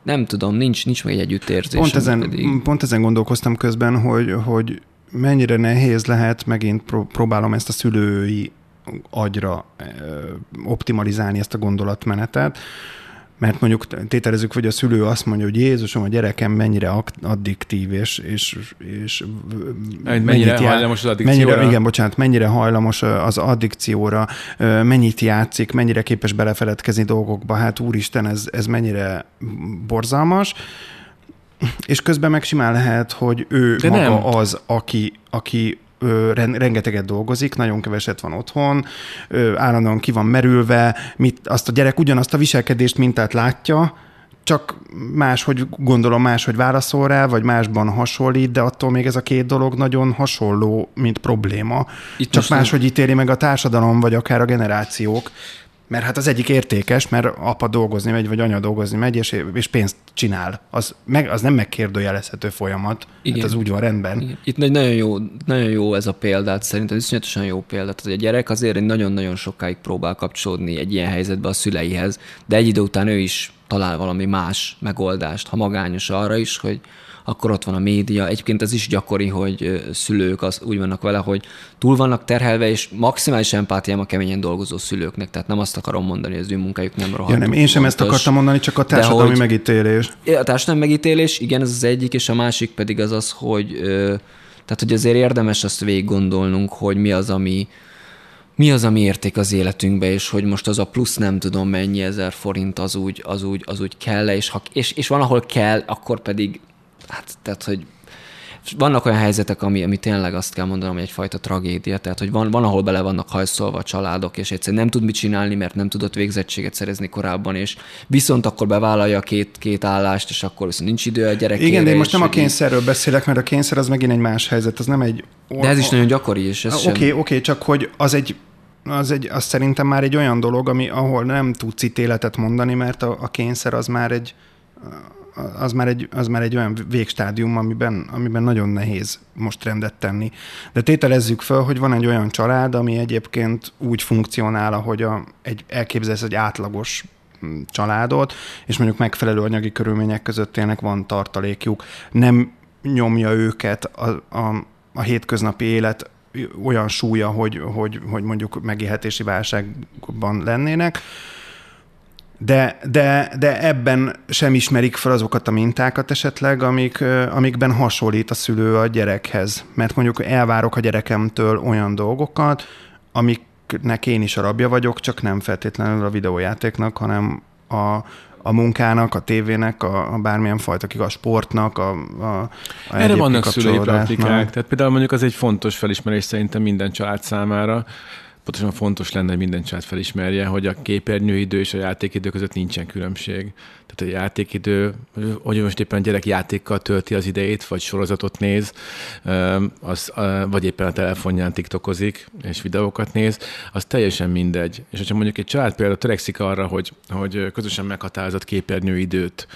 nem tudom, nincs, nincs meg egy együttérzés. Pont ezen, pedig- pont ezen gondolkoztam közben, hogy, hogy mennyire nehéz lehet, megint pró- próbálom ezt a szülői agyra optimalizálni ezt a gondolatmenetet, mert mondjuk tételezzük, hogy a szülő azt mondja, hogy Jézusom, a gyerekem mennyire addiktív, és, és, és Mennyire mennyit hajlamos az addikcióra? Mennyire, igen, bocsánat, mennyire hajlamos az addikcióra, mennyit játszik, mennyire képes belefeledkezni dolgokba, hát úristen, ez, ez mennyire borzalmas, és közben meg simán lehet, hogy ő De maga nem. az, aki, aki ö, ren- rengeteget dolgozik, nagyon keveset van otthon, ö, állandóan ki van merülve, mit, azt a gyerek ugyanazt a viselkedést mintát látja, csak máshogy gondolom, máshogy válaszol rá, vagy másban hasonlít, de attól még ez a két dolog nagyon hasonló, mint probléma. Itt csak nem- máshogy ítéli meg a társadalom, vagy akár a generációk. Mert hát az egyik értékes, mert apa dolgozni megy, vagy anya dolgozni megy, és, és pénzt csinál. Az, meg, az nem megkérdőjelezhető folyamat. Igen. Hát az úgy van rendben. Igen. Itt egy nagyon jó, nagyon jó ez a példát, szerintem iszonyatosan jó példa. Tehát, hogy a gyerek azért nagyon-nagyon sokáig próbál kapcsolódni egy ilyen helyzetbe a szüleihez, de egy idő után ő is talál valami más megoldást, ha magányos arra is, hogy akkor ott van a média. Egyébként ez is gyakori, hogy szülők az úgy vannak vele, hogy túl vannak terhelve, és maximális empátiám a keményen dolgozó szülőknek. Tehát nem azt akarom mondani, hogy az ő munkájuk nem rohadt. Ja, nem, én sem ezt fontos. akartam mondani, csak a társadalmi hogy- megítélés. A társadalmi megítélés, igen, ez az egyik, és a másik pedig az az, hogy, tehát, hogy azért érdemes azt végig gondolnunk, hogy mi az, ami, mi az, ami érték az életünkbe, és hogy most az a plusz nem tudom mennyi ezer forint az úgy, az úgy, az úgy kell és, ha, és, és van, ahol kell, akkor pedig, hát, tehát, hogy vannak olyan helyzetek, ami, ami tényleg azt kell mondanom, hogy egyfajta tragédia, tehát hogy van, van, ahol bele vannak hajszolva a családok, és egyszerűen nem tud mit csinálni, mert nem tudott végzettséget szerezni korábban, és viszont akkor bevállalja a két, két állást, és akkor viszont nincs idő a gyerekére. Igen, de én most nem a kényszerről beszélek, mert a kényszer az megint egy más helyzet, az nem egy... De ez is nagyon gyakori, és ez Oké, sem... oké, okay, csak hogy az egy, az, egy, az szerintem már egy olyan dolog, ami, ahol nem tudsz ítéletet mondani, mert a, a kényszer az már egy az már, egy, az már egy olyan végstádium, amiben, amiben nagyon nehéz most rendet tenni. De tételezzük fel, hogy van egy olyan család, ami egyébként úgy funkcionál, ahogy a, egy, elképzelsz egy átlagos mm, családot, és mondjuk megfelelő anyagi körülmények között élnek, van tartalékjuk, nem nyomja őket a, a, a hétköznapi élet olyan súlya, hogy, hogy, hogy mondjuk megélhetési válságban lennének, de, de, de ebben sem ismerik fel azokat a mintákat esetleg, amik, amikben hasonlít a szülő a gyerekhez. Mert mondjuk elvárok a gyerekemtől olyan dolgokat, amiknek én is a rabja vagyok, csak nem feltétlenül a videójátéknak, hanem a, a munkának, a tévének, a, a bármilyen fajta, a sportnak, a, a, a Erre vannak szülői praktikák. Tehát például mondjuk az egy fontos felismerés szerintem minden család számára. Pontosan fontos lenne, hogy minden család felismerje, hogy a képernyőidő és a játékidő között nincsen különbség. Tehát a játékidő, hogy most éppen a gyerek játékkal tölti az idejét, vagy sorozatot néz, az, vagy éppen a telefonján tiktokozik, és videókat néz, az teljesen mindegy. És hogyha mondjuk egy család például törekszik arra, hogy, hogy közösen meghatározott képernyőidőt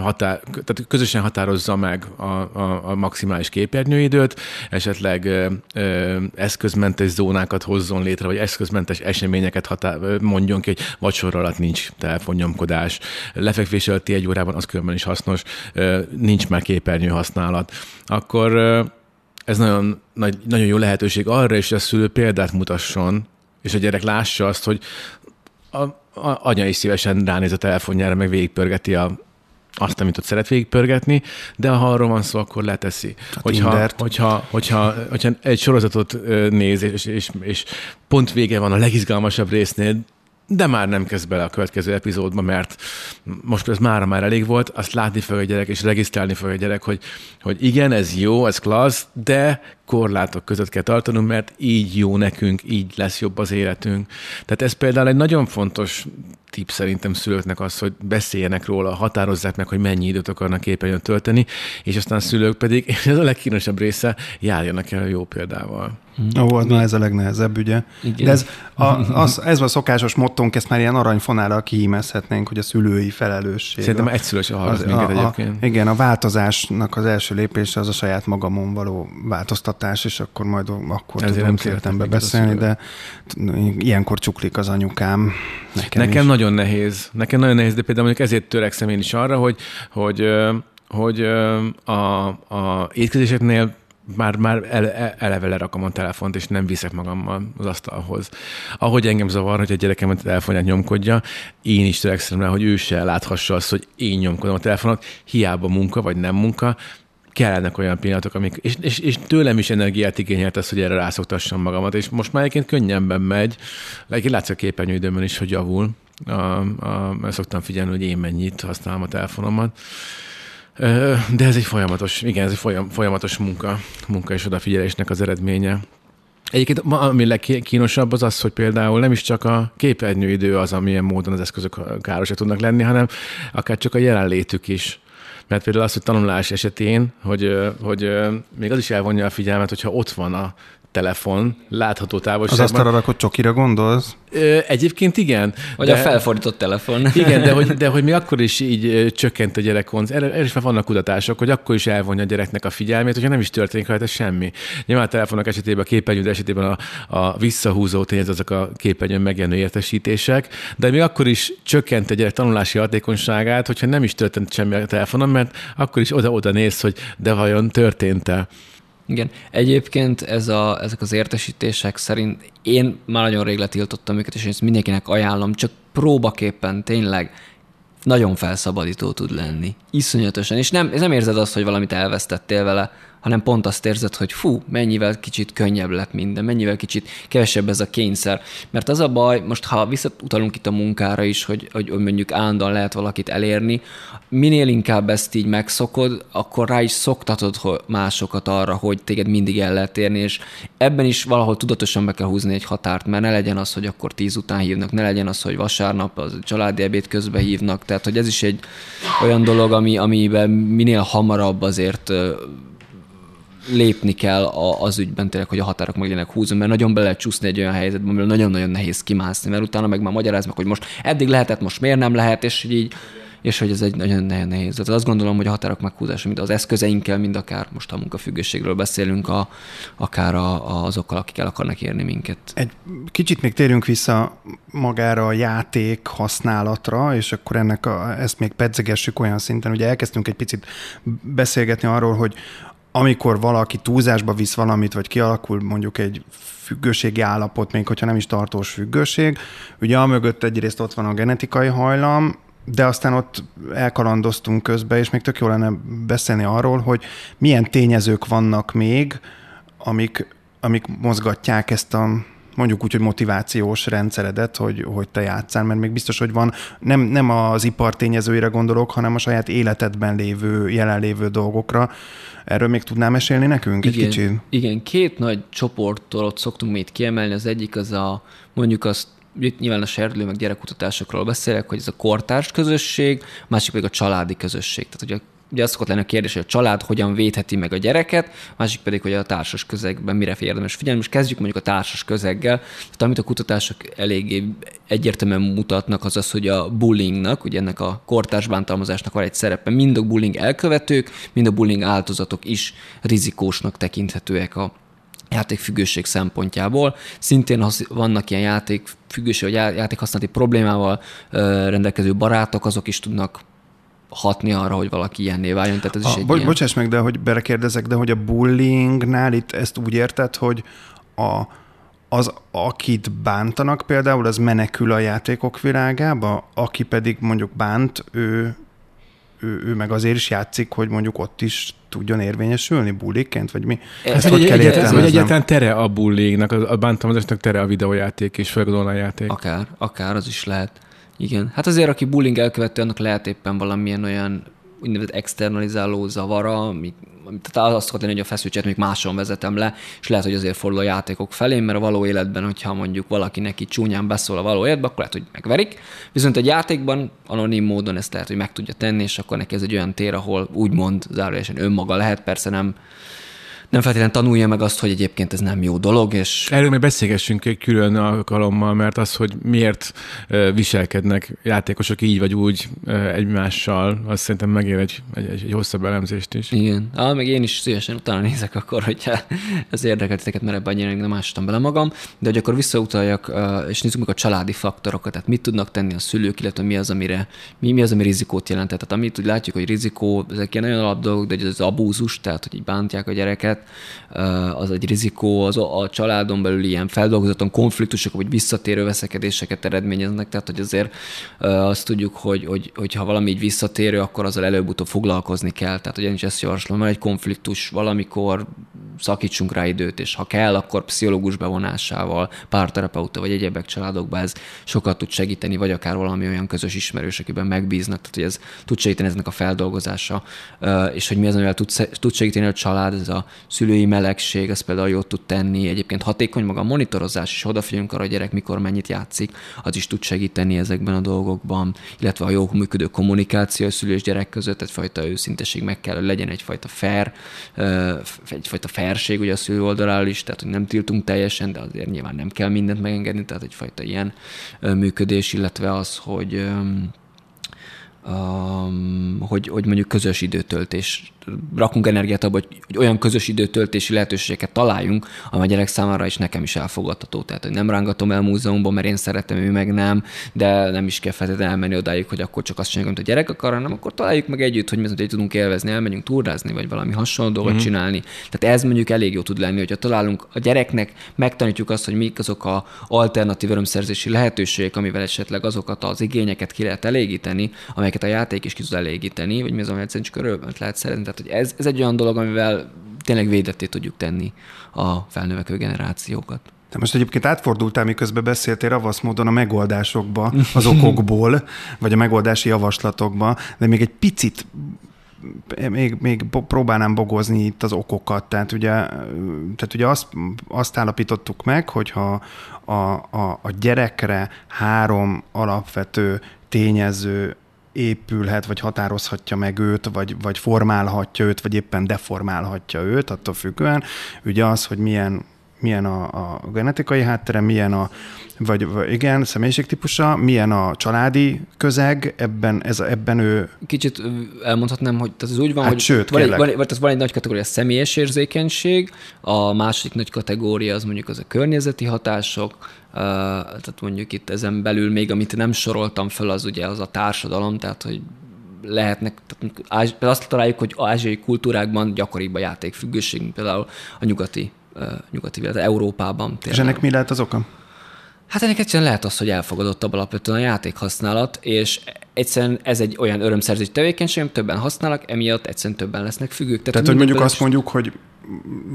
határ, tehát közösen határozza meg a, a, a maximális képernyőidőt, esetleg ö, ö, eszközmentes zónákat hozzon létre, vagy eszközmentes eseményeket határ, mondjon ki, hogy vacsora alatt nincs telefonnyomkodás, lefekvés előtti egy órában az különben is hasznos, ö, nincs már képernyő használat, akkor ö, ez nagyon, nagy, nagyon jó lehetőség arra is, hogy a szülő példát mutasson, és a gyerek lássa azt, hogy a, a anya is szívesen ránéz a telefonjára, meg végigpörgeti a, azt, amit ott szeret végigpörgetni, de ha arról van szó, akkor leteszi. Hogyha, hogyha, hogyha, hogyha egy sorozatot néz, és, és, és pont vége van a legizgalmasabb résznél, de már nem kezd bele a következő epizódba, mert most ez mára már elég volt, azt látni fog a gyerek, és regisztrálni fog a gyerek, hogy, hogy igen, ez jó, ez klassz, de korlátok között kell tartanunk, mert így jó nekünk, így lesz jobb az életünk. Tehát ez például egy nagyon fontos tip szerintem szülőknek az, hogy beszéljenek róla, határozzák meg, hogy mennyi időt akarnak képernyőn tölteni, és aztán a szülők pedig, ez a legkínosabb része, járjanak el a jó példával. Ó, hát na ez a legnehezebb, ugye? Igen. De ez a, az, ez a szokásos mottónk, ezt már ilyen aranyfonálral kihímezhetnénk, hogy a szülői felelősség. Szerintem egy szülős hallgat minket a, egyébként. A, igen, a változásnak az első lépése az a saját magamon való változtatás, és akkor majd akkor Ezért tudom életembe beszélni, de ilyenkor csuklik az anyukám. Nekem, nekem nagyon nehéz. Nekem nagyon nehéz, de például mondjuk ezért törekszem én is arra, hogy, hogy hogy a, a étkezéseknél már, már ele, eleve lerakom a telefont, és nem viszek magammal az asztalhoz. Ahogy engem zavar, hogy a gyerekem a telefonját nyomkodja, én is törekszem rá, hogy ő se láthassa azt, hogy én nyomkodom a telefonot, hiába munka vagy nem munka, kellenek olyan pillanatok, amik, és, és, és tőlem is energiát igényelt az, hogy erre rászoktassam magamat, és most már egyébként könnyebben megy, látszik a képernyőidőmön is, hogy javul, a, a, szoktam figyelni, hogy én mennyit használom a telefonomat, de ez egy folyamatos, igen, ez egy folyamatos munka, munka és odafigyelésnek az eredménye. Egyébként ami legkínosabb az az, hogy például nem is csak a képernyőidő az, amilyen módon az eszközök károsak tudnak lenni, hanem akár csak a jelenlétük is. Mert például az, hogy tanulás esetén, hogy, hogy még az is elvonja a figyelmet, hogyha ott van a telefon látható távolságban. Az asztalra rakott csokira gondolsz? Ö, egyébként igen. Vagy de, a felfordított telefon. Igen, de hogy, de hogy mi akkor is így csökkent a gyerek erre, erre is már vannak kutatások, hogy akkor is elvonja a gyereknek a figyelmét, hogyha nem is történik rajta semmi. Nyilván a telefonok esetében, a képernyő esetében a, a visszahúzó tényez azok a képernyőn megjelenő értesítések, de még akkor is csökkent a gyerek tanulási hatékonyságát, hogyha nem is történt semmi a telefonon, mert akkor is oda-oda néz, hogy de vajon történt-e. Igen. Egyébként ez a, ezek az értesítések szerint én már nagyon rég letiltottam őket, és én ezt mindenkinek ajánlom, csak próbaképpen tényleg nagyon felszabadító tud lenni. Iszonyatosan. És nem, nem érzed azt, hogy valamit elvesztettél vele, hanem pont azt érzed, hogy fú, mennyivel kicsit könnyebb lett minden, mennyivel kicsit kevesebb ez a kényszer. Mert az a baj, most ha visszautalunk itt a munkára is, hogy, hogy mondjuk állandóan lehet valakit elérni, minél inkább ezt így megszokod, akkor rá is szoktatod másokat arra, hogy téged mindig el lehet érni, és ebben is valahol tudatosan be kell húzni egy határt, mert ne legyen az, hogy akkor tíz után hívnak, ne legyen az, hogy vasárnap az családi ebéd közben hívnak, tehát hogy ez is egy olyan dolog, ami, amiben minél hamarabb azért lépni kell az ügyben tényleg, hogy a határok meg legyenek húzva, mert nagyon bele lehet csúszni egy olyan helyzetbe, amiből nagyon-nagyon nehéz kimászni, mert utána meg már magyaráz meg, hogy most eddig lehetett, most miért nem lehet, és így és hogy ez egy nagyon nehéz. Tehát azt gondolom, hogy a határok meghúzása, mint az eszközeinkkel, mind akár most a munkafüggőségről beszélünk, a, akár a, azokkal, akik el akarnak érni minket. Egy kicsit még térjünk vissza magára a játék használatra, és akkor ennek a, ezt még pedzegessük olyan szinten, ugye elkezdtünk egy picit beszélgetni arról, hogy amikor valaki túlzásba visz valamit, vagy kialakul mondjuk egy függőségi állapot, még hogyha nem is tartós függőség, ugye amögött egyrészt ott van a genetikai hajlam, de aztán ott elkalandoztunk közbe, és még tök jó lenne beszélni arról, hogy milyen tényezők vannak még, amik, amik mozgatják ezt a mondjuk úgy, hogy motivációs rendszeredet, hogy, hogy te játszál, mert még biztos, hogy van, nem, nem az ipar tényezőire gondolok, hanem a saját életedben lévő, jelenlévő dolgokra. Erről még tudnál mesélni nekünk igen, egy kicsit? Igen, két nagy csoporttól ott szoktunk még kiemelni. Az egyik az a, mondjuk azt itt nyilván a serdülő meg gyerekkutatásokról beszélek, hogy ez a kortárs közösség, másik pedig a családi közösség. Tehát, hogy a ugye az szokott lenni a kérdés, hogy a család hogyan védheti meg a gyereket, másik pedig, hogy a társas közegben mire érdemes figyelni. Most kezdjük mondjuk a társas közeggel. Tehát amit a kutatások eléggé egyértelműen mutatnak, az az, hogy a bullyingnak, ugye ennek a kortárs bántalmazásnak van egy szerepe. Mind a bullying elkövetők, mind a bullying áldozatok is rizikósnak tekinthetőek a játékfüggőség szempontjából. Szintén vannak ilyen játékfüggőség vagy játékhasználati problémával rendelkező barátok, azok is tudnak hatni arra, hogy valaki ilyenné váljon. Tehát ez a, is egy bo- ilyen... Bocsáss meg, de hogy belekérdezek, de hogy a bullyingnál itt ezt úgy érted, hogy a, az, akit bántanak például, az menekül a játékok világába, aki pedig mondjuk bánt, ő, ő, ő meg azért is játszik, hogy mondjuk ott is tudjon érvényesülni bulliként, vagy mi? Ez Ez Ezt hogy egy, kell egy, ez, vagy egyáltalán tere a bullyingnak, a, bántalmazásnak tere a videójáték és főleg a online játék. Akár, akár az is lehet. Igen. Hát azért, aki bullying elkövető, annak lehet éppen valamilyen olyan úgynevezett externalizáló zavara, ami, ami- tehát az szokott lenni, hogy a feszültséget még máson vezetem le, és lehet, hogy azért fordul a játékok felé, mert a való életben, hogyha mondjuk valaki neki csúnyán beszól a való életbe, akkor lehet, hogy megverik. Viszont egy játékban anonim módon ezt lehet, hogy meg tudja tenni, és akkor neki ez egy olyan tér, ahol úgymond zárójelesen önmaga lehet, persze nem, nem feltétlenül tanulja meg azt, hogy egyébként ez nem jó dolog, és Erről még beszélgessünk egy külön alkalommal, mert az, hogy miért viselkednek játékosok így vagy úgy egymással, azt szerintem megér egy, egy, egy, egy hosszabb elemzést is. Igen. Ah, meg én is szívesen utána nézek akkor, hogyha ez érdekelt titeket, mert ebben annyira nem ástam bele magam. De hogy akkor visszautaljak, és nézzük meg a családi faktorokat, tehát mit tudnak tenni a szülők, illetve mi az, amire, mi, mi az, ami rizikót jelent. Tehát amit úgy látjuk, hogy rizikó, ezek ilyen nagyon alap dolgok, de hogy az abúzus, tehát hogy így bántják a gyereket, uh, az egy rizikó, az a, a családon belül ilyen feldolgozaton konfliktusok, vagy visszatérő veszekedéseket eredményeznek, tehát hogy azért uh, azt tudjuk, hogy, hogy, hogy ha valami így visszatérő, akkor azzal előbb-utóbb foglalkozni kell. Tehát, hogy én is ezt javaslom, van egy konfliktus valamikor, szakítsunk rá időt, és ha kell, akkor pszichológus bevonásával, párterapeuta vagy egyebek családokban ez sokat tud segíteni, vagy akár valami olyan közös ismerős, akiben megbíznak, tehát hogy ez tud segíteni eznek a feldolgozása, Ö, és hogy mi az, amivel tud segíteni a család, ez a szülői melegség, ez például jót tud tenni, egyébként hatékony maga a monitorozás, és odafigyelünk arra, hogy a gyerek mikor mennyit játszik, az is tud segíteni ezekben a dolgokban, illetve a jó működő kommunikáció a szülő és gyerek között, egyfajta őszinteség meg kell, hogy legyen egyfajta fair, egyfajta fairség ugye a szülő oldaláról is, tehát hogy nem tiltunk teljesen, de azért nyilván nem kell mindent megengedni, tehát egyfajta ilyen működés, illetve az, hogy um, hogy, hogy mondjuk közös időtöltés, rakunk energiát abba, hogy, hogy olyan közös időtöltési lehetőségeket találjunk, ami a gyerek számára is nekem is elfogadható. Tehát, hogy nem rángatom el múzeumban, mert én szeretem, ő meg nem, de nem is kell feltétlenül elmenni odáig, hogy akkor csak azt csináljuk, amit a gyerek akar, hanem akkor találjuk meg együtt, hogy mi az, hogy tudunk élvezni, elmegyünk túrázni, vagy valami hasonló dolgot mm-hmm. csinálni. Tehát ez mondjuk elég jó tud lenni, hogyha találunk a gyereknek, megtanítjuk azt, hogy mik azok a alternatív örömszerzési lehetőségek, amivel esetleg azokat az igényeket ki lehet elégíteni, amelyeket a játék is ki tud elégíteni, vagy mi az, ami egyszerűen csak örömet lehet szeretni. Tehát, hogy ez, ez egy olyan dolog, amivel tényleg védetté tudjuk tenni a felnövekvő generációkat. Te most egyébként átfordultál, miközben beszéltél ravasz módon a megoldásokba, az okokból, vagy a megoldási javaslatokba, de még egy picit még, még próbálnám bogozni itt az okokat. Tehát ugye, tehát ugye azt, azt állapítottuk meg, hogyha a, a, a gyerekre három alapvető tényező épülhet, vagy határozhatja meg őt, vagy, vagy formálhatja őt, vagy éppen deformálhatja őt, attól függően. Ugye az, hogy milyen milyen a, a genetikai háttere, milyen a, vagy, vagy igen, személyiségtípusa, milyen a családi közeg, ebben, ez, ebben ő Kicsit elmondhatnám, hogy tehát ez úgy van, Hát hogy sőt, van, egy, kérlek. van, van, tehát van egy nagy kategória a személyes érzékenység, a második nagy kategória az mondjuk az a környezeti hatások, uh, tehát mondjuk itt ezen belül még, amit nem soroltam föl, az ugye az a társadalom, tehát hogy lehetnek, tehát azt találjuk, hogy ázsiai kultúrákban gyakoribb a játékfüggőség, mint például a nyugati, nyugati illetve Európában. És ennek mi lehet az oka? Hát ennek egyszerűen lehet az, hogy elfogadottabb alapvetően a játékhasználat, és egyszerűen ez egy olyan örömszerző tevékenység, amit többen használnak, emiatt egyszerűen többen lesznek függők. Tehát, hogy mondjuk azt mondjuk, hogy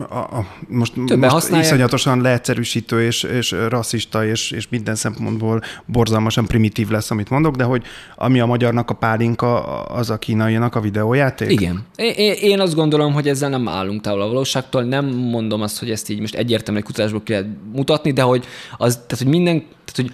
a, a, most, Többen most használják. iszonyatosan leegyszerűsítő és, és rasszista és, és minden szempontból borzalmasan primitív lesz, amit mondok, de hogy ami a magyarnak a pálinka, az a kínainak a videójáték? Igen. Én, azt gondolom, hogy ezzel nem állunk távol a valóságtól. Nem mondom azt, hogy ezt így most egyértelműen egy kutatásból ki lehet mutatni, de hogy, az, tehát, hogy minden, tehát, hogy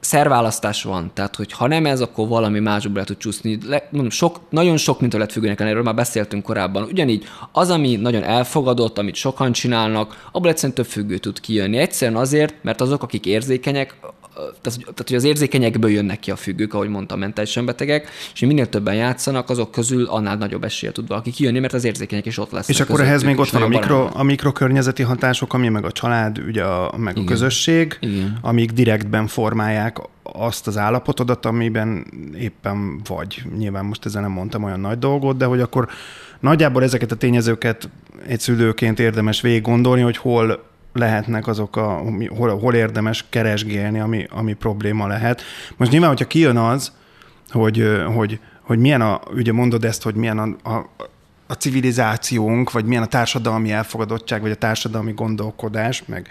szerválasztás van, tehát hogy ha nem ez, akkor valami másból le tud csúszni. Le, mondom, sok, nagyon sok mintől lett függőnek erről már beszéltünk korábban. Ugyanígy az, ami nagyon elfogadott, amit sokan csinálnak, abból egyszerűen több függő tud kijönni. Egyszerűen azért, mert azok, akik érzékenyek, tehát, tehát, hogy az érzékenyekből jönnek ki a függők, ahogy mondtam, mentálisan betegek, és minél többen játszanak, azok közül annál nagyobb esélye tud valaki kijönni, mert az érzékenyek is ott lesznek. És akkor ehhez még ott van a, mikro, a mikrokörnyezeti hatások, ami meg a család, ugye a, meg Igen. a közösség, Igen. amik direktben formálják azt az állapotodat, amiben éppen vagy. Nyilván most ezzel nem mondtam olyan nagy dolgot, de hogy akkor nagyjából ezeket a tényezőket egy szülőként érdemes végig gondolni, hogy hol lehetnek azok, a, hol, hol érdemes keresgélni, ami, ami probléma lehet. Most nyilván, hogyha kijön az, hogy, hogy, hogy milyen a, ugye mondod ezt, hogy milyen a, a, a civilizációnk, vagy milyen a társadalmi elfogadottság, vagy a társadalmi gondolkodás, meg,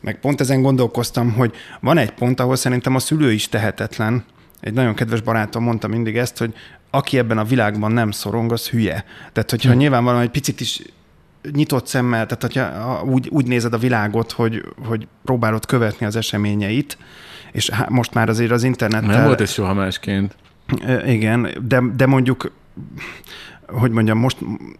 meg pont ezen gondolkoztam, hogy van egy pont, ahol szerintem a szülő is tehetetlen. Egy nagyon kedves barátom mondta mindig ezt, hogy aki ebben a világban nem szorong, az hülye. Tehát, hogyha hm. nyilvánvalóan egy picit is nyitott szemmel, tehát hogyha úgy, úgy nézed a világot, hogy, hogy próbálod követni az eseményeit, és most már azért az internettel... Nem volt ez soha másként. Igen, de, de mondjuk hogy mondjam, most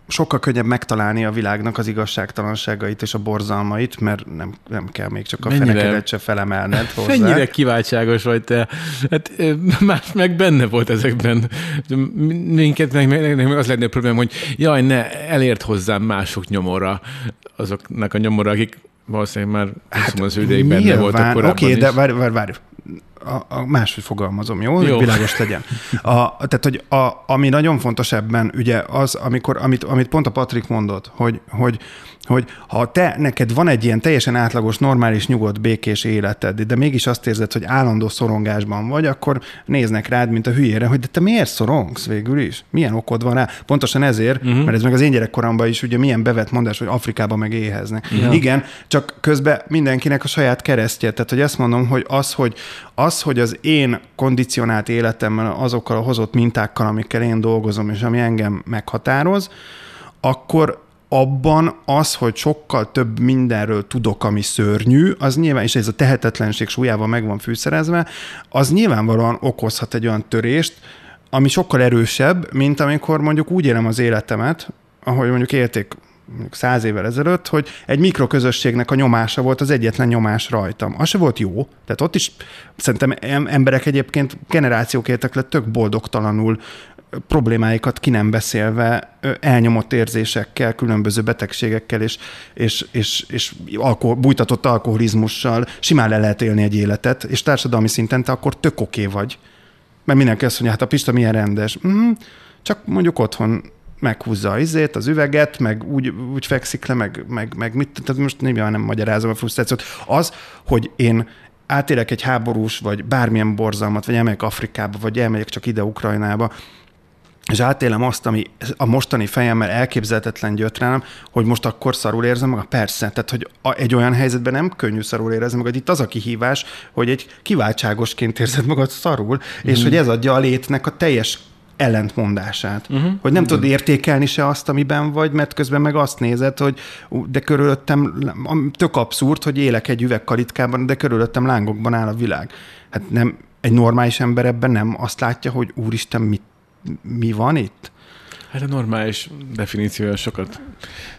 sokkal könnyebb megtalálni a világnak az igazságtalanságait és a borzalmait, mert nem, nem kell még csak a Mennyire, fenekedet se felemelned hozzá. Mennyire kiváltságos vagy te. Hát más meg benne volt ezekben. Minket meg, meg, meg az lenne a probléma, hogy jaj, ne elért hozzám mások nyomora, azoknak a nyomora, akik valószínűleg már hát, az ő benne voltak korábban Oké, okay, de várj, várj, várj a, a máshogy fogalmazom, jó? jó. Világos legyen. A, tehát, hogy a, ami nagyon fontos ebben, ugye az, amikor, amit, amit pont a Patrik mondott, hogy, hogy hogy ha te, neked van egy ilyen teljesen átlagos, normális, nyugodt, békés életed, de mégis azt érzed, hogy állandó szorongásban vagy, akkor néznek rád, mint a hülyére, hogy de te miért szorongsz végül is? Milyen okod van rá? Pontosan ezért, uh-huh. mert ez meg az én gyerekkoromban is ugye milyen bevett mondás, hogy Afrikában meg éheznek. Ja. Igen, csak közben mindenkinek a saját keresztje. Tehát, hogy ezt mondom, hogy az, hogy az, hogy az én kondicionált életemmel azokkal a hozott mintákkal, amikkel én dolgozom, és ami engem meghatároz, akkor abban az, hogy sokkal több mindenről tudok, ami szörnyű, az nyilván, és ez a tehetetlenség súlyával meg van fűszerezve, az nyilvánvalóan okozhat egy olyan törést, ami sokkal erősebb, mint amikor mondjuk úgy élem az életemet, ahogy mondjuk élték mondjuk száz évvel ezelőtt, hogy egy mikroközösségnek a nyomása volt az egyetlen nyomás rajtam. Az se volt jó. Tehát ott is szerintem emberek egyébként generációk éltek le tök boldogtalanul, problémáikat ki nem beszélve, elnyomott érzésekkel, különböző betegségekkel és, és, és, és alkohol, bújtatott alkoholizmussal simán le lehet élni egy életet, és társadalmi szinten te akkor tök oké vagy. Mert mindenki azt mondja, hát a Pista milyen rendes. Mm, csak mondjuk otthon meghúzza az izét, az üveget, meg úgy, úgy fekszik le, meg, meg, meg mit, tehát most nyilván nem magyarázom a frusztrációt. Az, hogy én átélek egy háborús, vagy bármilyen borzalmat, vagy elmegyek Afrikába, vagy elmegyek csak ide Ukrajnába, és átélem azt, ami a mostani fejemmel elképzelhetetlen rám, hogy most akkor szarul érzem magam. Persze, tehát hogy egy olyan helyzetben nem könnyű szarul érezni magad. Itt az a kihívás, hogy egy kiváltságosként érzed magad szarul, mm. és hogy ez adja a létnek a teljes ellentmondását. Uh-huh. Hogy nem uh-huh. tudod értékelni se azt, amiben vagy, mert közben meg azt nézed, hogy de körülöttem, tök abszurd, hogy élek egy üvegkalitkában, de körülöttem lángokban áll a világ. Hát nem, egy normális ember ebben nem azt látja, hogy úristen, mit mi van itt? Hát a normális definíciója sokat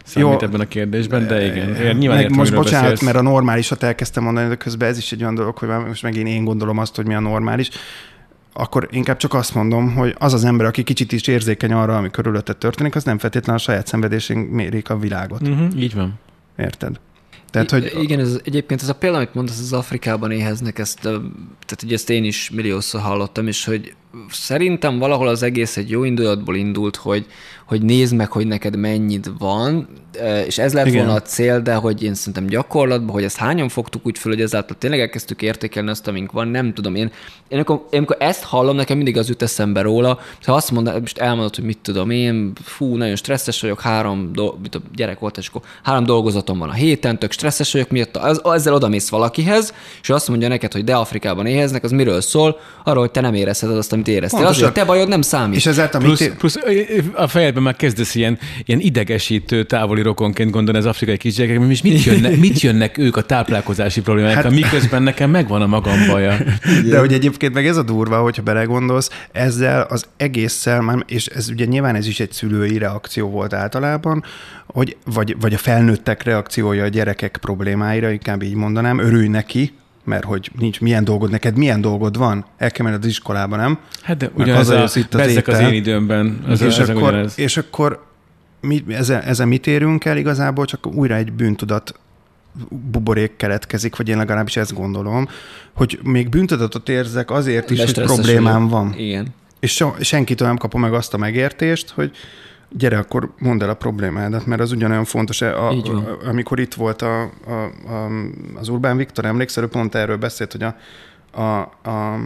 számít Jó, ebben a kérdésben, de igen. Én nyilván meg most bocsánat, beszélsz. mert a normálisat elkezdtem mondani, de közben ez is egy olyan dolog, hogy most megint én gondolom azt, hogy mi a normális akkor inkább csak azt mondom, hogy az az ember, aki kicsit is érzékeny arra, ami körülötte történik, az nem feltétlenül a saját szenvedésén mérik a világot. Uh-huh, így van. Érted? Tehát, hogy... Igen, ez, egyébként ez a példa, amit mondasz, az Afrikában éheznek, ezt, tehát ugye ezt én is milliószor hallottam, és hogy szerintem valahol az egész egy jó indulatból indult, hogy, hogy nézd meg, hogy neked mennyit van, és ez lett Igen. volna a cél, de hogy én szerintem gyakorlatban, hogy ezt hányan fogtuk úgy föl, hogy ezáltal tényleg elkezdtük értékelni azt, amink van, nem tudom. Én, én, amikor, én amikor ezt hallom, nekem mindig az jut eszembe róla, ha azt mondod, most elmondod, hogy mit tudom én, fú, nagyon stresszes vagyok, három, do, mit gyerek volt, és akkor három dolgozatom van a héten, tök stresszes vagyok, miatt az, ezzel odamész valakihez, és azt mondja neked, hogy de Afrikában éheznek, az miről szól? Arról, hogy te nem érezheted azt, amit éreztél. Az, hogy te bajod nem számít. És ezáltal plusz, plusz, a fejedben már kezdesz ilyen, ilyen idegesítő távoli rokonként gondolni az afrikai kisgyerekek, hogy mit jönnek, mit jönnek ők a táplálkozási problémákkal, hát, miközben nekem megvan a magam baja. De hogy egyébként meg ez a durva, hogyha belegondolsz, ezzel az egésszel, és ez ugye nyilván ez is egy szülői reakció volt általában, hogy, vagy, vagy a felnőttek reakciója a gyerekek problémáira, inkább így mondanám, örülj neki, mert hogy nincs milyen dolgod, neked milyen dolgod van, el kell menned az iskolába, nem? Hát de ugyanez a, az, itt az, az én időmben. Az és, a, akkor, és akkor mi, ezen, ezen mit érünk el igazából? Csak újra egy bűntudat buborék keletkezik, vagy én legalábbis ezt gondolom, hogy még bűntudatot érzek azért is, hogy problémám van. Igen. És so, senkitől nem kapom meg azt a megértést, hogy gyere, akkor mondd el a problémádat, mert az ugyanolyan fontos. A, a, amikor itt volt a, a, a, az Urbán Viktor, emlékszel, ő pont erről beszélt, hogy a, a, a,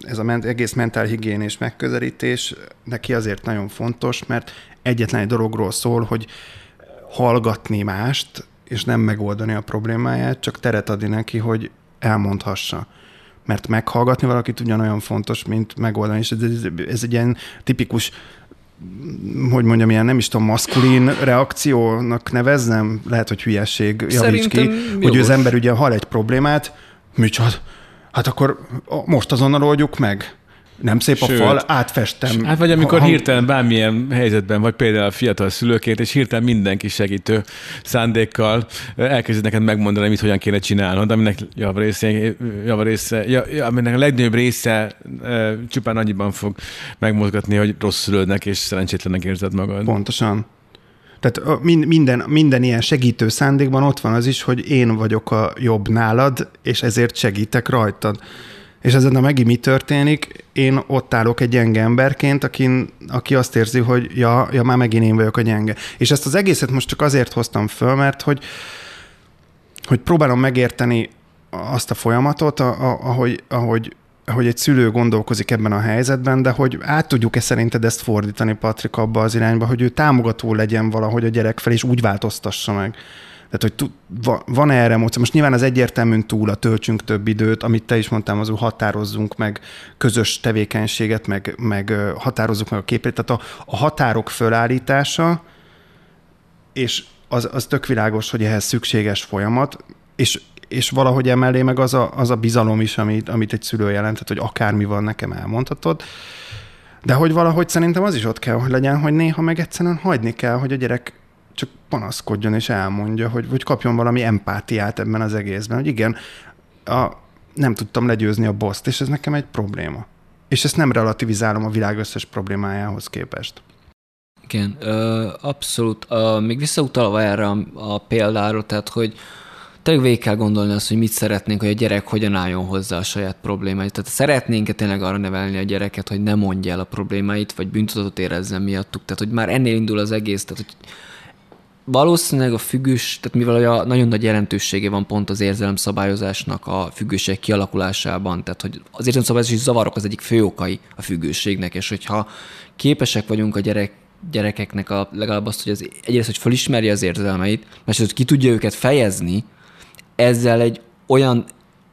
ez a ment, egész mentálhigiénés megközelítés neki azért nagyon fontos, mert egyetlen egy dologról szól, hogy hallgatni mást, és nem megoldani a problémáját, csak teret adni neki, hogy elmondhassa. Mert meghallgatni valakit ugyanolyan fontos, mint megoldani. És ez, ez, ez egy ilyen tipikus hogy mondjam, ilyen nem is tudom, maszkulin reakciónak neveznem, lehet, hogy hülyeség, javíts ki, jogos. hogy az ember ugye hal egy problémát, micsoda, hát akkor most azonnal oldjuk meg. Nem szép Sőt, a fal, átfestem. Hát vagy amikor ha, hirtelen bármilyen helyzetben vagy, például a fiatal szülőként, és hirtelen mindenki segítő szándékkal elkezd neked megmondani, mit hogyan kéne csinálnod, aminek javarésze, javarésze, aminek a legnagyobb része e, csupán annyiban fog megmozgatni, hogy rossz szülődnek és szerencsétlenek érzed magad. Pontosan. Tehát minden, minden ilyen segítő szándékban ott van az is, hogy én vagyok a jobb nálad, és ezért segítek rajtad. És ezen a megint mi történik? Én ott állok egy gyenge emberként, akin, aki azt érzi, hogy ja, ja, már megint én vagyok a gyenge. És ezt az egészet most csak azért hoztam föl, mert hogy, hogy próbálom megérteni azt a folyamatot, ahogy, ahogy, ahogy egy szülő gondolkozik ebben a helyzetben, de hogy át tudjuk-e szerinted ezt fordítani, Patrik, abba az irányba, hogy ő támogató legyen valahogy a gyerek fel, és úgy változtassa meg. Tehát, hogy van erre módszer? Most nyilván az egyértelműen túl a töltsünk több időt, amit te is mondtál, az, hogy határozzunk meg közös tevékenységet, meg, meg határozzuk meg a képét. Tehát a, a határok fölállítása, és az, az tök világos, hogy ehhez szükséges folyamat, és, és valahogy emellé meg az a, az a bizalom is, amit, amit egy szülő jelentett, hogy akármi van, nekem elmondhatod. De hogy valahogy szerintem az is ott kell, hogy legyen, hogy néha meg egyszerűen hagyni kell, hogy a gyerek csak panaszkodjon és elmondja, hogy, hogy kapjon valami empátiát ebben az egészben, hogy igen, a, nem tudtam legyőzni a boszt, és ez nekem egy probléma. És ezt nem relativizálom a világ összes problémájához képest. Igen, abszolút. Még visszautalva erre a, a példára, tehát hogy tényleg végig kell gondolni azt, hogy mit szeretnénk, hogy a gyerek hogyan álljon hozzá a saját problémáit. Tehát szeretnénk-e tényleg arra nevelni a gyereket, hogy ne mondja el a problémáit, vagy bűntudatot érezzen miattuk. Tehát, hogy már ennél indul az egész, tehát, hogy valószínűleg a függős, tehát mivel a nagyon nagy jelentősége van pont az érzelemszabályozásnak a függőség kialakulásában, tehát hogy az érzelemszabályozási zavarok az egyik fő okai a függőségnek, és hogyha képesek vagyunk a gyerek gyerekeknek a, legalább azt, hogy az, egyrészt, hogy felismerje az érzelmeit, másrészt, hogy ki tudja őket fejezni, ezzel egy olyan,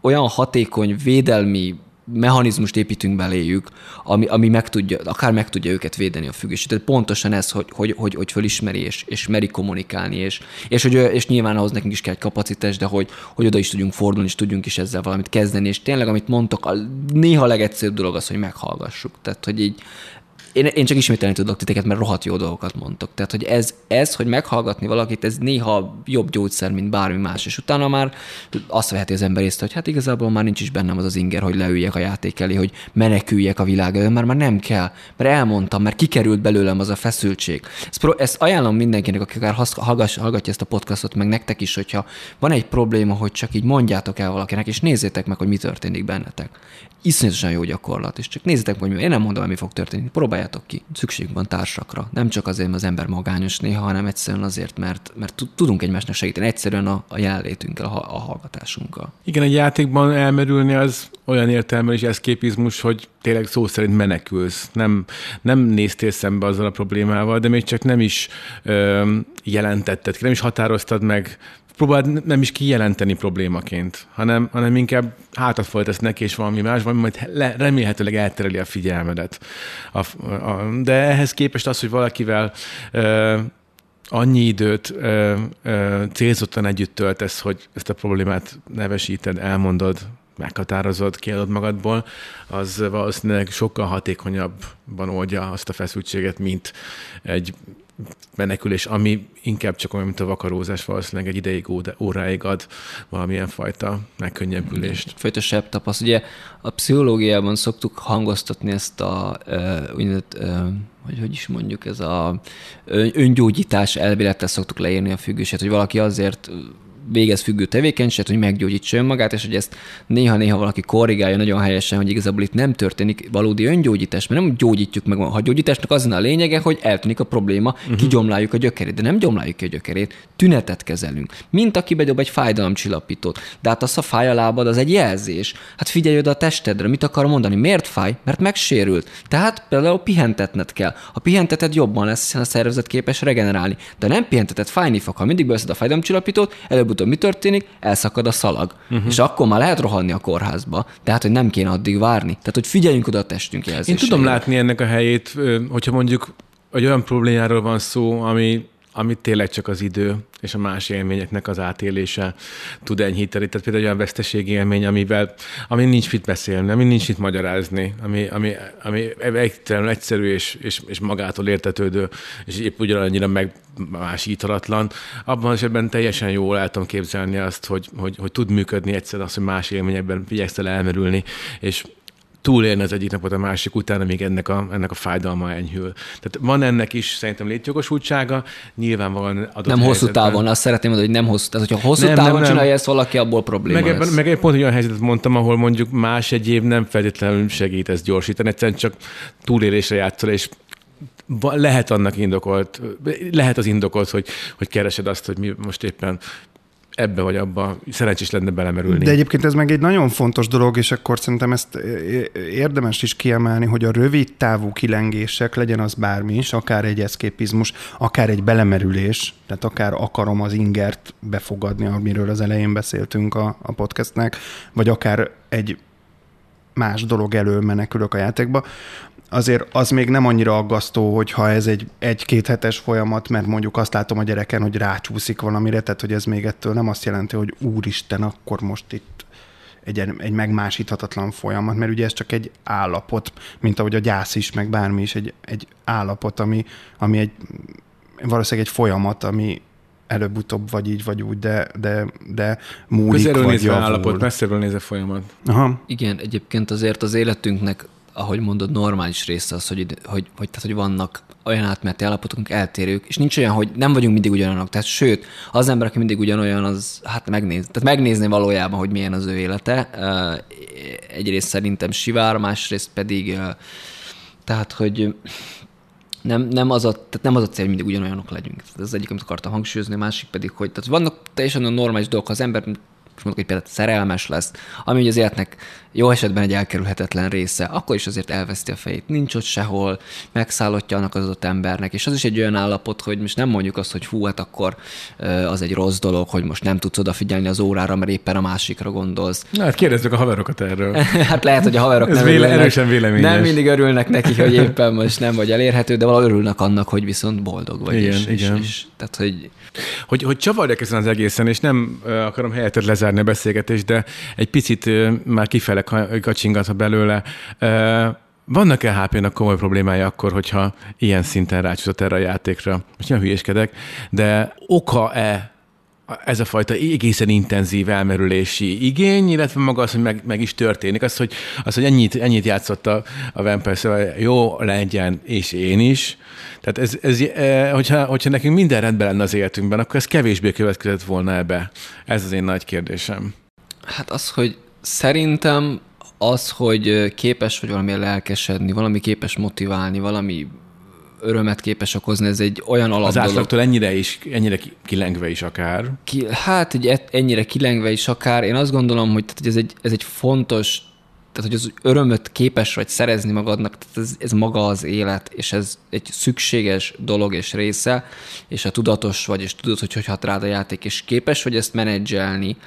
olyan hatékony védelmi mechanizmust építünk beléjük, ami, ami meg tudja, akár meg tudja őket védeni a függőség. Tehát pontosan ez, hogy, hogy, hogy, hogy fölismeri és, és meri kommunikálni, és, és, hogy, és nyilván ahhoz nekünk is kell egy kapacitás, de hogy, hogy oda is tudjunk fordulni, és tudjunk is ezzel valamit kezdeni, és tényleg, amit mondtok, a néha legegyszerűbb dolog az, hogy meghallgassuk. Tehát, hogy így én, én csak ismételni tudok titeket, mert rohadt jó dolgokat mondtok. Tehát, hogy ez, ez, hogy meghallgatni valakit, ez néha jobb gyógyszer, mint bármi más. És utána már azt veheti az ember észre, hogy hát igazából már nincs is bennem az az inger, hogy leüljek a játék elé, hogy meneküljek a világ elől, mert már nem kell. Mert elmondtam, mert kikerült belőlem az a feszültség. Ezt, ezt ajánlom mindenkinek, aki akár hallgatja ezt a podcastot, meg nektek is, hogyha van egy probléma, hogy csak így mondjátok el valakinek, és nézzétek meg, hogy mi történik bennetek iszonyatosan jó gyakorlat, és csak nézzétek, hogy én nem mondom, mi fog történni. Próbáljátok ki. Szükségünk van társakra. Nem csak azért, mert az ember magányos néha, hanem egyszerűen azért, mert, mert tudunk egymásnak segíteni. Egyszerűen a, a jelenlétünkkel, a, a hallgatásunkkal. Igen, egy játékban elmerülni az olyan értelme és eszképizmus, hogy tényleg szó szerint menekülsz. Nem, nem néztél szembe azzal a problémával, de még csak nem is ö, jelentetted nem is határoztad meg próbáld nem is kijelenteni problémaként, hanem, hanem inkább hátat folytasz neki, és valami más, valami majd le, remélhetőleg eltereli a figyelmedet. A, a, de ehhez képest az, hogy valakivel ö, annyi időt ö, ö, célzottan együtt töltesz, hogy ezt a problémát nevesíted, elmondod, meghatározod, kiadod magadból, az valószínűleg sokkal hatékonyabban oldja azt a feszültséget, mint egy menekülés, ami inkább csak olyan, mint a vakarózás, valószínűleg egy ideig, óráig ad valamilyen fajta megkönnyebbülést. Folytosabb tapaszt. Ugye a pszichológiában szoktuk hangoztatni ezt a úgynevezett, hogy hogy is mondjuk, ez a öngyógyítás elvélettel szoktuk leírni a függőséget, hogy valaki azért végez függő tevékenységet, hogy meggyógyítsa önmagát, és hogy ezt néha-néha valaki korrigálja nagyon helyesen, hogy igazából itt nem történik valódi öngyógyítás, mert nem gyógyítjuk meg. Ha gyógyításnak az a lényege, hogy eltűnik a probléma, uh-huh. kigyomláljuk a gyökerét, de nem gyomláljuk ki a gyökerét, tünetet kezelünk. Mint aki bedob egy fájdalomcsillapítót. De hát az a fáj a lábad, az egy jelzés. Hát figyelj oda a testedre, mit akar mondani? Miért fáj? Mert megsérült. Tehát például pihentetned kell. Ha pihenteted jobban lesz, hiszen a szervezet képes regenerálni. De nem pihenteted, fájni fog. Ha mindig beszed a fájdalomcsillapítót, előbb előbb-utóbb mi történik? Elszakad a szalag. Uh-huh. És akkor már lehet rohanni a kórházba. Tehát, hogy nem kéne addig várni. Tehát, hogy figyeljünk oda a testünk jelzésére. Én tudom látni ennek a helyét, hogyha mondjuk egy olyan problémáról van szó, ami amit tényleg csak az idő és a más élményeknek az átélése tud enyhíteni. Tehát például olyan veszteségi élmény, amivel, ami nincs mit beszélni, ami nincs mit magyarázni, ami, ami, ami egyszerűen egyszerű és, és, és magától értetődő, és épp ugyanannyira megmásítalatlan. Abban az esetben teljesen jól el tudom képzelni azt, hogy, hogy, hogy tud működni egyszer az, hogy más élményekben igyekszel elmerülni, és túlélni az egyik napot a másik után, amíg ennek a, ennek a fájdalma enyhül. Tehát van ennek is szerintem létjogosultsága, nyilvánvalóan adott Nem hosszú távon, azt szeretném mondani, hogy nem hosszú tehát hogyha hosszú nem, távon nem, csinálja nem. ezt valaki, abból probléma meg, lesz. meg egy pont olyan helyzetet mondtam, ahol mondjuk más egyéb nem feltétlenül segít ezt gyorsítani, egyszerűen csak túlélésre játszol, és lehet annak indokolt, lehet az indokolt, hogy, hogy keresed azt, hogy mi most éppen ebbe vagy abba szerencsés lenne belemerülni. De egyébként ez meg egy nagyon fontos dolog, és akkor szerintem ezt érdemes is kiemelni, hogy a rövid távú kilengések, legyen az bármi is, akár egy eszképizmus, akár egy belemerülés, tehát akár akarom az ingert befogadni, amiről az elején beszéltünk a, a podcastnek, vagy akár egy más dolog elől menekülök a játékba, azért az még nem annyira aggasztó, hogyha ez egy egy-két hetes folyamat, mert mondjuk azt látom a gyereken, hogy rácsúszik valamire, tehát hogy ez még ettől nem azt jelenti, hogy úristen, akkor most itt egy, egy megmásíthatatlan folyamat, mert ugye ez csak egy állapot, mint ahogy a gyász is, meg bármi is egy, egy állapot, ami, ami egy valószínűleg egy folyamat, ami előbb-utóbb vagy így, vagy úgy, de, de, de múlik, Közelről vagy nézve állapot, messzeről nézve folyamat. Aha. Igen, egyébként azért az életünknek ahogy mondod, normális része az, hogy, hogy, hogy, tehát, hogy vannak olyan átmeneti állapotunk eltérők, és nincs olyan, hogy nem vagyunk mindig ugyanolyanok. Tehát sőt, az ember, aki mindig ugyanolyan, az hát megnéz, tehát megnézni valójában, hogy milyen az ő élete. Egyrészt szerintem sivár, másrészt pedig tehát, hogy nem, nem, az a, tehát nem az a cél, hogy mindig ugyanolyanok legyünk. Ez az egyik, amit akartam hangsúlyozni, a másik pedig, hogy tehát vannak teljesen normális dolgok, az ember most mondok, hogy például szerelmes lesz, ami az életnek jó esetben egy elkerülhetetlen része, akkor is azért elveszti a fejét. Nincs ott sehol, megszállottja annak az adott embernek, és az is egy olyan állapot, hogy most nem mondjuk azt, hogy hú, hát akkor az egy rossz dolog, hogy most nem tudsz odafigyelni az órára, mert éppen a másikra gondolsz. Na, hát kérdezzük a haverokat erről. hát lehet, hogy a haverok Ez nem, véle, örülnek, erősen véleményes. nem mindig örülnek neki, hogy éppen most nem vagy elérhető, de valahogy örülnek annak, hogy viszont boldog vagy. Igen, és, igen. És, és, tehát, hogy... Hogy, hogy csavarjak ezen az egészen, és nem akarom helyetted lezárni a beszélgetést, de egy picit már kifele kacsingatva belőle. Vannak-e HP-nak komoly problémája akkor, hogyha ilyen szinten rácsúszott erre a játékra? Most nem hülyéskedek, de oka-e ez a fajta egészen intenzív elmerülési igény, illetve maga az, hogy meg, meg is történik. Az, hogy, az, hogy ennyit, ennyit játszott a, a Vampire szóval jó legyen, és én is. Tehát ez, ez hogyha, hogyha nekünk minden rendben lenne az életünkben, akkor ez kevésbé következett volna ebbe. Ez az én nagy kérdésem. Hát az, hogy szerintem az, hogy képes vagy valami lelkesedni, valami képes motiválni, valami örömet képes okozni, ez egy olyan alap Az átlagtól ennyire is, ennyire kilengve is akár. Ki, hát egy ennyire kilengve is akár. Én azt gondolom, hogy, tehát, hogy ez, egy, ez egy fontos, tehát hogy az örömöt képes vagy szerezni magadnak, tehát ez, ez maga az élet, és ez egy szükséges dolog és része, és ha tudatos vagy, és tudod, hogy hogy hat rád a játék, és képes vagy ezt menedzselni,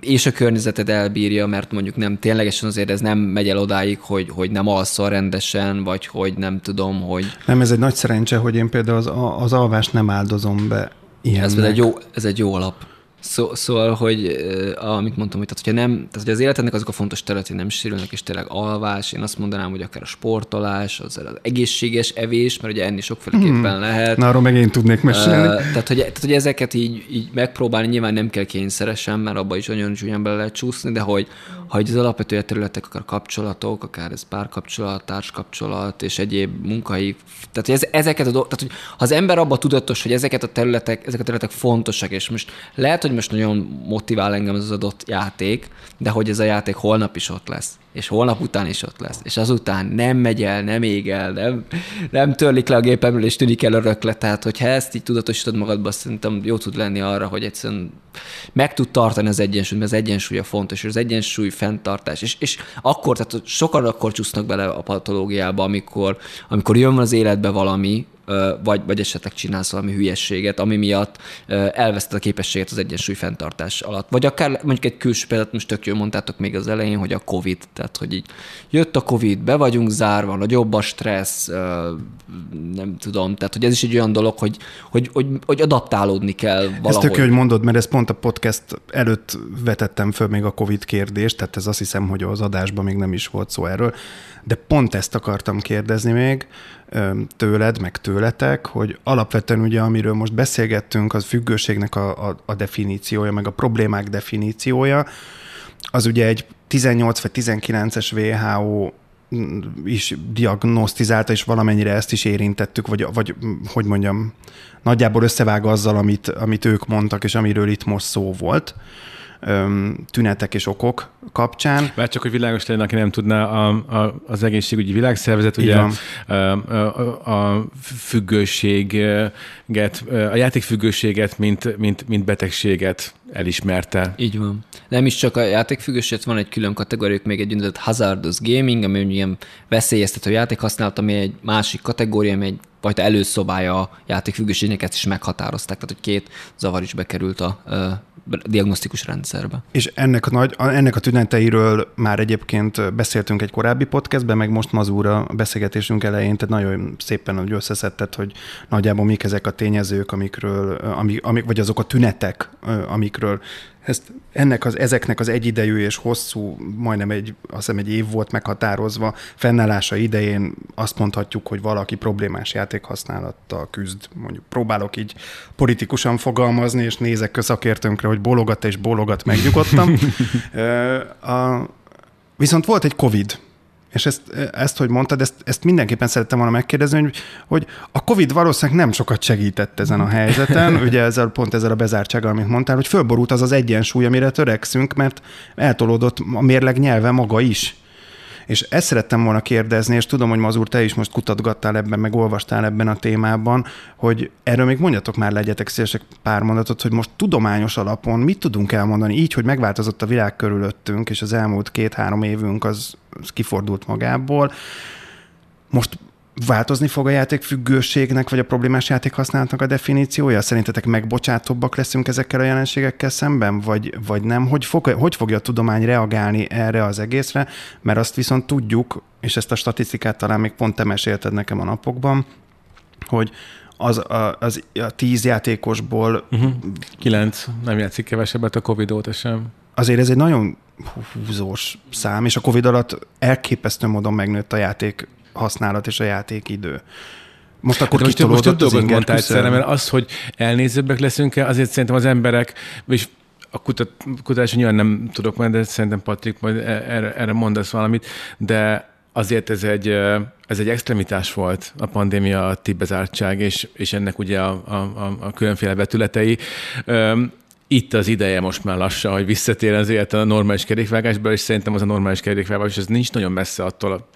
és a környezeted elbírja, mert mondjuk nem ténylegesen azért ez nem megy el odáig, hogy, hogy nem alszol rendesen, vagy hogy nem tudom, hogy... Nem, ez egy nagy szerencse, hogy én például az, az alvást nem áldozom be ilyennek. Ez egy jó, ez egy jó alap. Szó, szóval, hogy amit mondtam, hogy, tehát, hogyha nem, tehát, hogy az életednek azok a fontos területei nem sérülnek, és tényleg alvás, én azt mondanám, hogy akár a sportolás, az, az egészséges evés, mert ugye enni sokféleképpen hmm. lehet. Na, arról meg én tudnék mesélni. Uh, tehát, hogy, tehát, hogy ezeket így, így megpróbálni, nyilván nem kell kényszeresen, mert abba is nagyon csúnyán bele lehet csúszni, de hogy, hogy az alapvető területek, akár kapcsolatok, akár ez párkapcsolat, társkapcsolat és egyéb munkai, tehát hogy ez, ezeket a dolgokat, tehát hogy ha az ember abba tudatos, hogy ezeket a területek, ezek a területek fontosak, és most lehet, hogy most nagyon motivál engem ez az adott játék, de hogy ez a játék holnap is ott lesz, és holnap után is ott lesz, és azután nem megy el, nem ég el, nem, nem törlik le a gépemről, és tűnik el a röklet. Tehát, hogyha ezt így tudatosítod magadba, szerintem jó tud lenni arra, hogy egyszerűen meg tud tartani az egyensúlyt, mert az egyensúly a fontos, és az egyensúly fenntartás. És, és akkor, tehát sokan akkor csúsznak bele a patológiába, amikor, amikor jön az életbe valami, vagy, vagy esetleg csinálsz valami hülyességet, ami miatt elveszted a képességet az egyensúly fenntartás alatt. Vagy akár mondjuk egy külső példát, most tök jól mondtátok még az elején, hogy a COVID, tehát hogy így jött a COVID, be vagyunk zárva, nagyobb a stressz, nem tudom, tehát hogy ez is egy olyan dolog, hogy, hogy, hogy, hogy adaptálódni kell valahogy. Ez tök hogy mondod, mert ez pont a podcast előtt vetettem föl még a COVID kérdést, tehát ez azt hiszem, hogy az adásban még nem is volt szó erről, de pont ezt akartam kérdezni még, tőled, meg tőletek, hogy alapvetően ugye, amiről most beszélgettünk, az függőségnek a, a, a definíciója, meg a problémák definíciója, az ugye egy 18 vagy 19-es WHO is diagnosztizálta, és valamennyire ezt is érintettük, vagy, vagy hogy mondjam, nagyjából összevág azzal, amit, amit ők mondtak, és amiről itt most szó volt tünetek és okok kapcsán. Mert csak, hogy világos legyen, aki nem tudná, a, a, az egészségügyi világszervezet ugye a, a, a függőséget, a játékfüggőséget, mint, mint, mint betegséget elismerte. Így van. Nem is csak a játékfüggőség, van egy külön kategóriák, még egy úgynevezett hazardous gaming, ami ilyen veszélyeztető játékhasználat, ami egy másik kategória, ami egy fajta előszobája a játékfüggőségnek, ezt is meghatározták, tehát hogy két zavar is bekerült a, a diagnosztikus rendszerbe. És ennek a, nagy, ennek a tüneteiről már egyébként beszéltünk egy korábbi podcastben, meg most mazúra beszélgetésünk elején, tehát nagyon szépen hogy összeszedted, hogy nagyjából mik ezek a tényezők, amikről, amik, amik, vagy azok a tünetek, amikről ezt, ennek az, ezeknek az egyidejű és hosszú, majdnem egy, azt hiszem egy év volt meghatározva, fennállása idején azt mondhatjuk, hogy valaki problémás játékhasználattal küzd. Mondjuk próbálok így politikusan fogalmazni, és nézek a szakértőnkre, hogy bologat és bologat, megnyugodtam. a, viszont volt egy COVID és ezt, ezt hogy mondtad, ezt, ezt mindenképpen szerettem volna megkérdezni, hogy, hogy a COVID valószínűleg nem sokat segített ezen a helyzeten, ugye ezzel, pont ezzel a bezártsággal, amit mondtál, hogy fölborult az az egyensúly, amire törekszünk, mert eltolódott a mérleg nyelve maga is. És ezt szerettem volna kérdezni, és tudom, hogy Mazur, te is most kutatgattál ebben, meg olvastál ebben a témában, hogy erről még mondjatok már, legyetek szívesek pár mondatot, hogy most tudományos alapon mit tudunk elmondani, így, hogy megváltozott a világ körülöttünk, és az elmúlt két-három évünk az, az kifordult magából. Most változni fog a játékfüggőségnek, vagy a problémás játékhasználatnak a definíciója? Szerintetek megbocsátóbbak leszünk ezekkel a jelenségekkel szemben, vagy, vagy nem? Hogy, fog, hogy fogja a tudomány reagálni erre az egészre? Mert azt viszont tudjuk, és ezt a statisztikát talán még pont te mesélted nekem a napokban, hogy az, a, az a tíz játékosból... Uh-huh. Kilenc, nem játszik kevesebbet a Covid óta sem. Azért ez egy nagyon húzós szám, és a Covid alatt elképesztő módon megnőtt a játék használat és a játékidő. Most akkor hát most, most több dolgot mondtál egyszerre, mert az, hogy elnézőbbek leszünk-e, azért szerintem az emberek, és a kutat, kutatásra nyilván nem tudok majd, de szerintem Patrik majd e- erre, erre mondasz valamit, de azért ez egy, ez egy extremitás volt a pandémia, a tibezártság, és, és ennek ugye a, a, a különféle vetületei. Itt az ideje most már lassan, hogy visszatér az élet a normális kerékvágásba, és szerintem az a normális kerékvágás, ez nincs nagyon messze attól a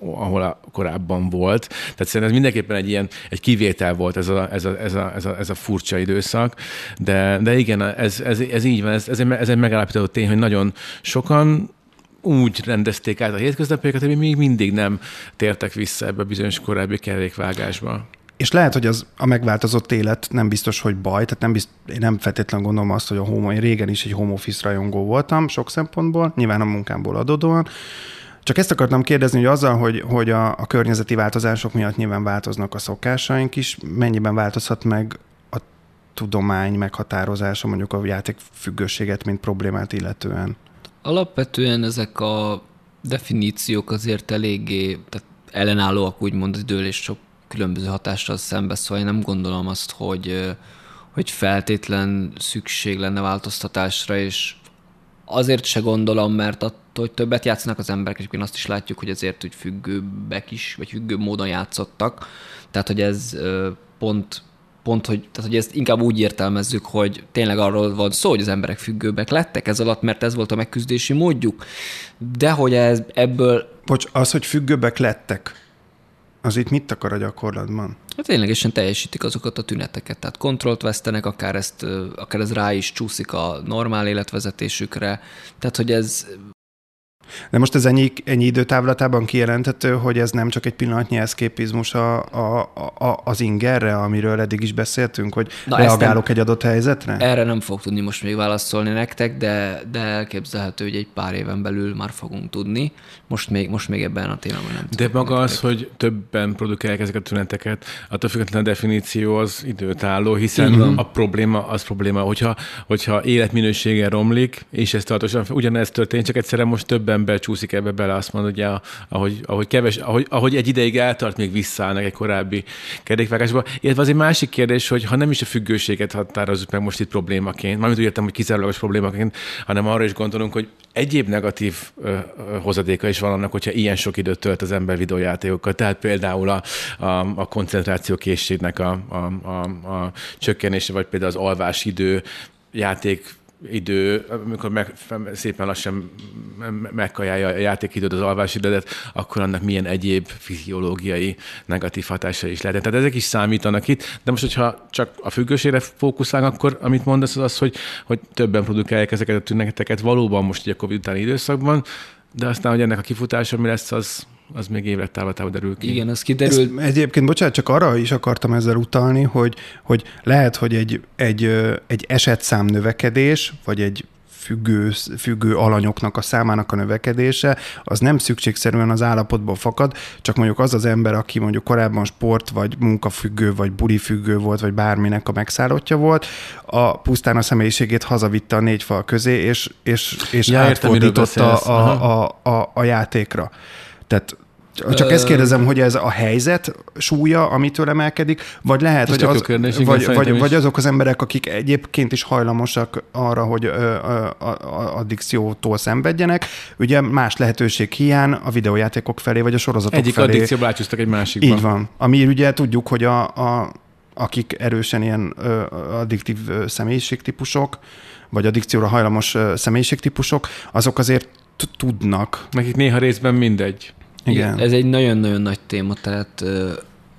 ahol a korábban volt. Tehát szerintem ez mindenképpen egy ilyen, egy kivétel volt ez a, ez a, ez a, ez a, ez a furcsa időszak, de, de igen, ez, ez, ez így van, ez, ez, egy, ez egy megállapított tény, hogy nagyon sokan úgy rendezték át a hétköznapjaikat, hogy még mindig nem tértek vissza ebbe a bizonyos korábbi kerékvágásba. És lehet, hogy az a megváltozott élet nem biztos, hogy baj, tehát nem bizt, én nem feltétlenül gondolom azt, hogy a homo, én régen is egy home office rajongó voltam sok szempontból, nyilván a munkámból adódóan, csak ezt akartam kérdezni, hogy azzal, hogy, hogy a, a környezeti változások miatt nyilván változnak a szokásaink is, mennyiben változhat meg a tudomány meghatározása mondjuk a játék függőséget, mint problémát illetően? Alapvetően ezek a definíciók azért eléggé tehát ellenállóak, úgymond az és sok különböző hatással szembe, szóval én nem gondolom azt, hogy, hogy feltétlen szükség lenne változtatásra, és azért se gondolom, mert attól, hogy többet játszanak az emberek, és azt is látjuk, hogy azért úgy függőbbek is, vagy függő módon játszottak. Tehát, hogy ez pont pont, hogy, tehát, hogy ezt inkább úgy értelmezzük, hogy tényleg arról van szó, hogy az emberek függőbbek lettek ez alatt, mert ez volt a megküzdési módjuk. De hogy ez ebből... Bocs, az, hogy függőbbek lettek, az itt mit akar a gyakorlatban? Hát ténylegesen teljesítik azokat a tüneteket, tehát kontrollt vesztenek, akár, ezt, akár ez rá is csúszik a normál életvezetésükre, tehát hogy ez de most ez ennyi, ennyi időtávlatában kijelenthető, hogy ez nem csak egy pillanatnyi eszképizmus a, a, a, az ingerre, amiről eddig is beszéltünk, hogy Na reagálok nem, egy adott helyzetre? Erre nem fog tudni most még válaszolni nektek, de, de elképzelhető, hogy egy pár éven belül már fogunk tudni. Most még, most még ebben a témában nem De maga nektek. az, hogy többen produkálják ezeket a tüneteket, attól függetlenül a definíció az időtálló, hiszen a probléma az probléma, hogyha, hogyha életminősége romlik, és ez tartósan ugyanez történik, csak egyszerűen most többen ember csúszik ebbe hogy a, ahogy, ahogy, keves, ahogy, ahogy egy ideig eltart, még visszaállnak egy korábbi kerékvágásba. Illetve az egy másik kérdés, hogy ha nem is a függőséget határozzuk meg most itt problémaként, mármint úgy értem, hogy kizárólagos problémaként, hanem arra is gondolunk, hogy egyéb negatív ö, hozadéka is van annak, hogyha ilyen sok időt tölt az ember videójátékokkal. Tehát például a, a, a koncentráció készségnek a, a, a, a csökkenése, vagy például az alvásidő játék idő, amikor meg, szépen lassan megkajálja a játékidőt, az alvásidődet, akkor annak milyen egyéb fiziológiai negatív hatása is lehet. Tehát ezek is számítanak itt, de most, hogyha csak a függőségre fókuszálnak, akkor amit mondasz, az az, hogy, hogy többen produkálják ezeket a tüneteket valóban most ugye a Covid utáni időszakban, de aztán, hogy ennek a kifutása mi lesz, az, az még évek távlatába derül ki. Igen, az kiderül. Ez, egyébként, bocsánat, csak arra is akartam ezzel utalni, hogy, hogy lehet, hogy egy, egy, egy esetszám növekedés, vagy egy függő, függő alanyoknak a számának a növekedése, az nem szükségszerűen az állapotból fakad, csak mondjuk az az ember, aki mondjuk korábban sport, vagy munkafüggő, vagy bulifüggő volt, vagy bárminek a megszállottja volt, a pusztán a személyiségét hazavitte a négy fal közé, és, és, és ja, átfordította a, a, a, a játékra. Tehát csak ezt kérdezem, hogy ez a helyzet súlya, amitől emelkedik, vagy lehet, hogy az, kérdés, vagy, vagy, vagy azok az emberek, akik egyébként is hajlamosak arra, hogy ö, ö, addikciótól szenvedjenek, ugye más lehetőség hiány a videójátékok felé, vagy a sorozatok Egyik felé. Egyik addikcióba átcsúsztak egy másikba. Így van. Ami ugye tudjuk, hogy a, a akik erősen ilyen ö, addiktív személyiségtípusok, vagy addikcióra hajlamos személyiségtípusok, azok azért tudnak. Nekik néha részben mindegy. Igen. Ez egy nagyon-nagyon nagy téma, tehát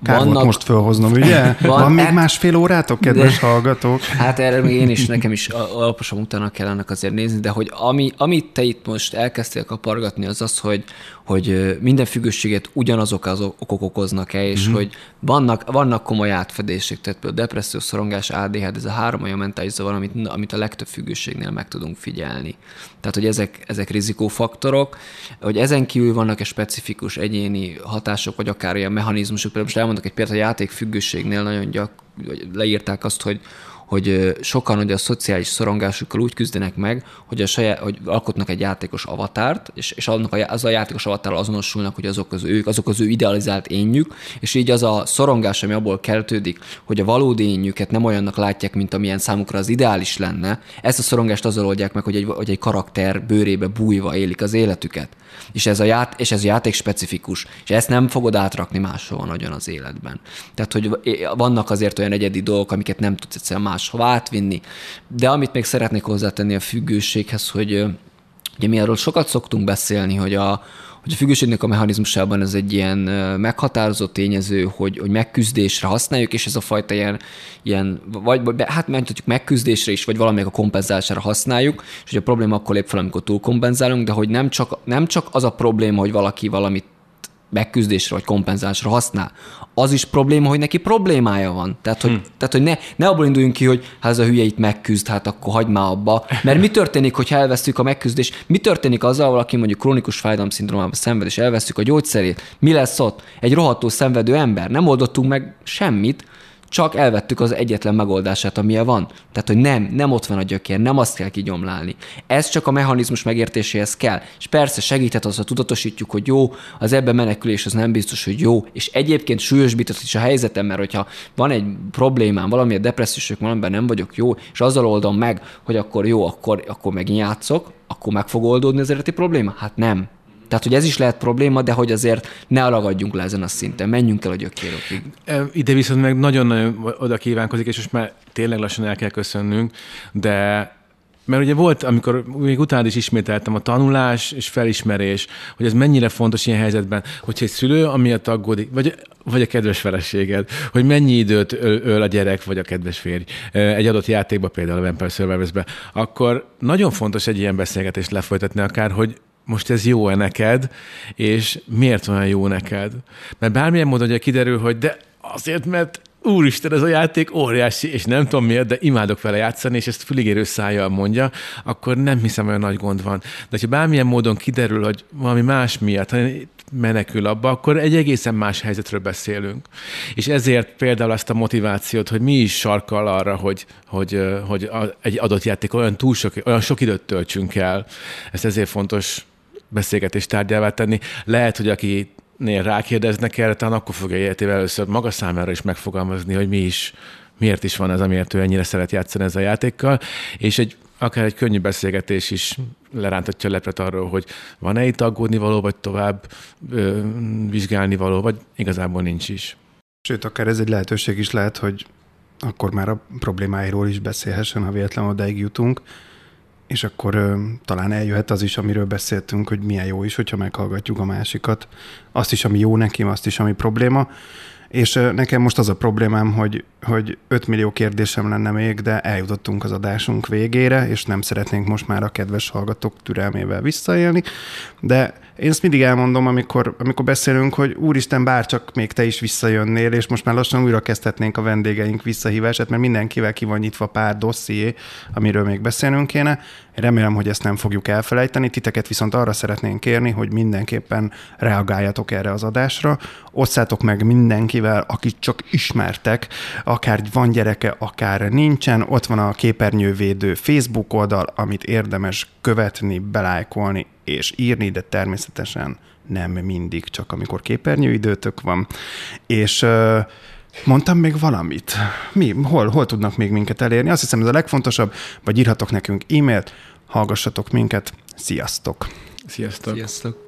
Kár vannak... volt most felhoznom, ugye? Van, Van még hát, másfél órátok, kedves de, hallgatók? Hát erre még én is, nekem is alaposan utána kellene azért nézni, de hogy ami, amit te itt most elkezdtél kapargatni, az az, hogy, hogy minden függőséget ugyanazok az okok okoznak el, és mm-hmm. hogy vannak, vannak komoly átfedések, tehát például depresszió, szorongás, ADHD, ez a három olyan mentális zavar, amit, amit a legtöbb függőségnél meg tudunk figyelni. Tehát, hogy ezek, ezek rizikófaktorok, hogy ezen kívül vannak-e specifikus egyéni hatások, vagy akár olyan mechanizmusok, például most elmondok egy példát, a játékfüggőségnél nagyon gyak, leírták azt, hogy, hogy sokan hogy a szociális szorongásukkal úgy küzdenek meg, hogy, a saját, hogy alkotnak egy játékos avatárt, és, és annak a, az a játékos avatárral azonosulnak, hogy azok az ők, azok az ő idealizált énjük, és így az a szorongás, ami abból keltődik, hogy a valódi énjüket nem olyannak látják, mint amilyen számukra az ideális lenne, ezt a szorongást azzal oldják meg, hogy egy, hogy egy karakter bőrébe bújva élik az életüket. És ez a, ját, és ez játék specifikus, és ezt nem fogod átrakni máshol nagyon az életben. Tehát, hogy vannak azért olyan egyedi dolgok, amiket nem tudsz egyszerűen máshova átvinni. De amit még szeretnék hozzátenni a függőséghez, hogy ugye mi arról sokat szoktunk beszélni, hogy a, hogy a függőségnek a mechanizmusában ez egy ilyen meghatározott tényező, hogy, hogy megküzdésre használjuk, és ez a fajta ilyen, ilyen vagy, vagy hát mondhatjuk megküzdésre is, vagy valamelyik a kompenzálására használjuk, és hogy a probléma akkor lép fel, amikor túlkompenzálunk, de hogy nem csak, nem csak az a probléma, hogy valaki valamit megküzdésre vagy kompenzálásra használ. Az is probléma, hogy neki problémája van. Tehát, hogy, hmm. tehát, hogy ne, ne abból induljunk ki, hogy hát ez a hülye itt megküzd, hát akkor hagyd már abba. Mert mi történik, hogyha elvesztjük a megküzdést? Mi történik azzal, valaki mondjuk krónikus fájdalom szindrómába szenved, és elvesztjük a gyógyszerét? Mi lesz ott? Egy rohadtó szenvedő ember. Nem oldottunk meg semmit, csak elvettük az egyetlen megoldását, amilyen van. Tehát, hogy nem, nem ott van a gyökér, nem azt kell kigyomlálni. Ez csak a mechanizmus megértéséhez kell. És persze segíthet az, ha tudatosítjuk, hogy jó, az ebben menekülés az nem biztos, hogy jó, és egyébként súlyosbított is a helyzetem, mert hogyha van egy problémám, valami a depressziósok, valamiben nem vagyok jó, és azzal oldom meg, hogy akkor jó, akkor, akkor megint játszok, akkor meg fog oldódni az eredeti probléma? Hát nem. Tehát, hogy ez is lehet probléma, de hogy azért ne alagadjunk le ezen a szinten, menjünk el a gyökérokig. Ide viszont meg nagyon-nagyon oda kívánkozik, és most már tényleg lassan el kell köszönnünk, de mert ugye volt, amikor még utána is ismételtem a tanulás és felismerés, hogy ez mennyire fontos ilyen helyzetben, hogyha egy szülő amiatt aggódik, vagy, vagy a kedves feleséged, hogy mennyi időt öl, a gyerek, vagy a kedves férj egy adott játékba, például a Vampire akkor nagyon fontos egy ilyen beszélgetést lefolytatni akár, hogy most ez jó-e neked, és miért van jó neked. Mert bármilyen módon ugye kiderül, hogy de azért, mert úristen, ez a játék óriási, és nem tudom miért, de imádok vele játszani, és ezt füligérő szájjal mondja, akkor nem hiszem, olyan nagy gond van. De ha bármilyen módon kiderül, hogy valami más miatt, menekül abba, akkor egy egészen más helyzetről beszélünk. És ezért például azt a motivációt, hogy mi is sarkal arra, hogy, hogy, hogy egy adott játék olyan túl sok, olyan sok időt töltsünk el. Ezt ezért fontos beszélgetés tárgyává tenni. Lehet, hogy aki rákérdeznek erre, talán akkor fogja életével először maga számára is megfogalmazni, hogy mi is, miért is van ez, amiért ő ennyire szeret játszani ezzel a játékkal, és egy akár egy könnyű beszélgetés is lerántatja a lepret arról, hogy van-e itt aggódni való, vagy tovább ö, vizsgálni való, vagy igazából nincs is. Sőt, akár ez egy lehetőség is lehet, hogy akkor már a problémáiról is beszélhessen, ha véletlenül odaig jutunk, és akkor ö, talán eljöhet az is, amiről beszéltünk, hogy milyen jó is, hogyha meghallgatjuk a másikat. Azt is, ami jó nekem, azt is, ami probléma. És ö, nekem most az a problémám, hogy, hogy 5 millió kérdésem lenne még, de eljutottunk az adásunk végére, és nem szeretnénk most már a kedves hallgatók türelmével visszaélni, de én ezt mindig elmondom, amikor, amikor beszélünk, hogy úristen, bárcsak még te is visszajönnél, és most már lassan újra kezdhetnénk a vendégeink visszahívását, mert mindenkivel ki van nyitva pár dosszié, amiről még beszélnünk kéne. Én remélem, hogy ezt nem fogjuk elfelejteni, titeket viszont arra szeretnénk kérni, hogy mindenképpen reagáljatok erre az adásra, osszátok meg mindenkivel, akit csak ismertek, akár van gyereke, akár nincsen, ott van a képernyővédő Facebook oldal, amit érdemes követni, belájkolni, és írni, de természetesen nem mindig, csak amikor képernyőidőtök van. És Mondtam még valamit? Mi? Hol, hol tudnak még minket elérni? Azt hiszem ez a legfontosabb, vagy írhatok nekünk e-mailt, hallgassatok minket. Sziasztok! Sziasztok! Sziasztok!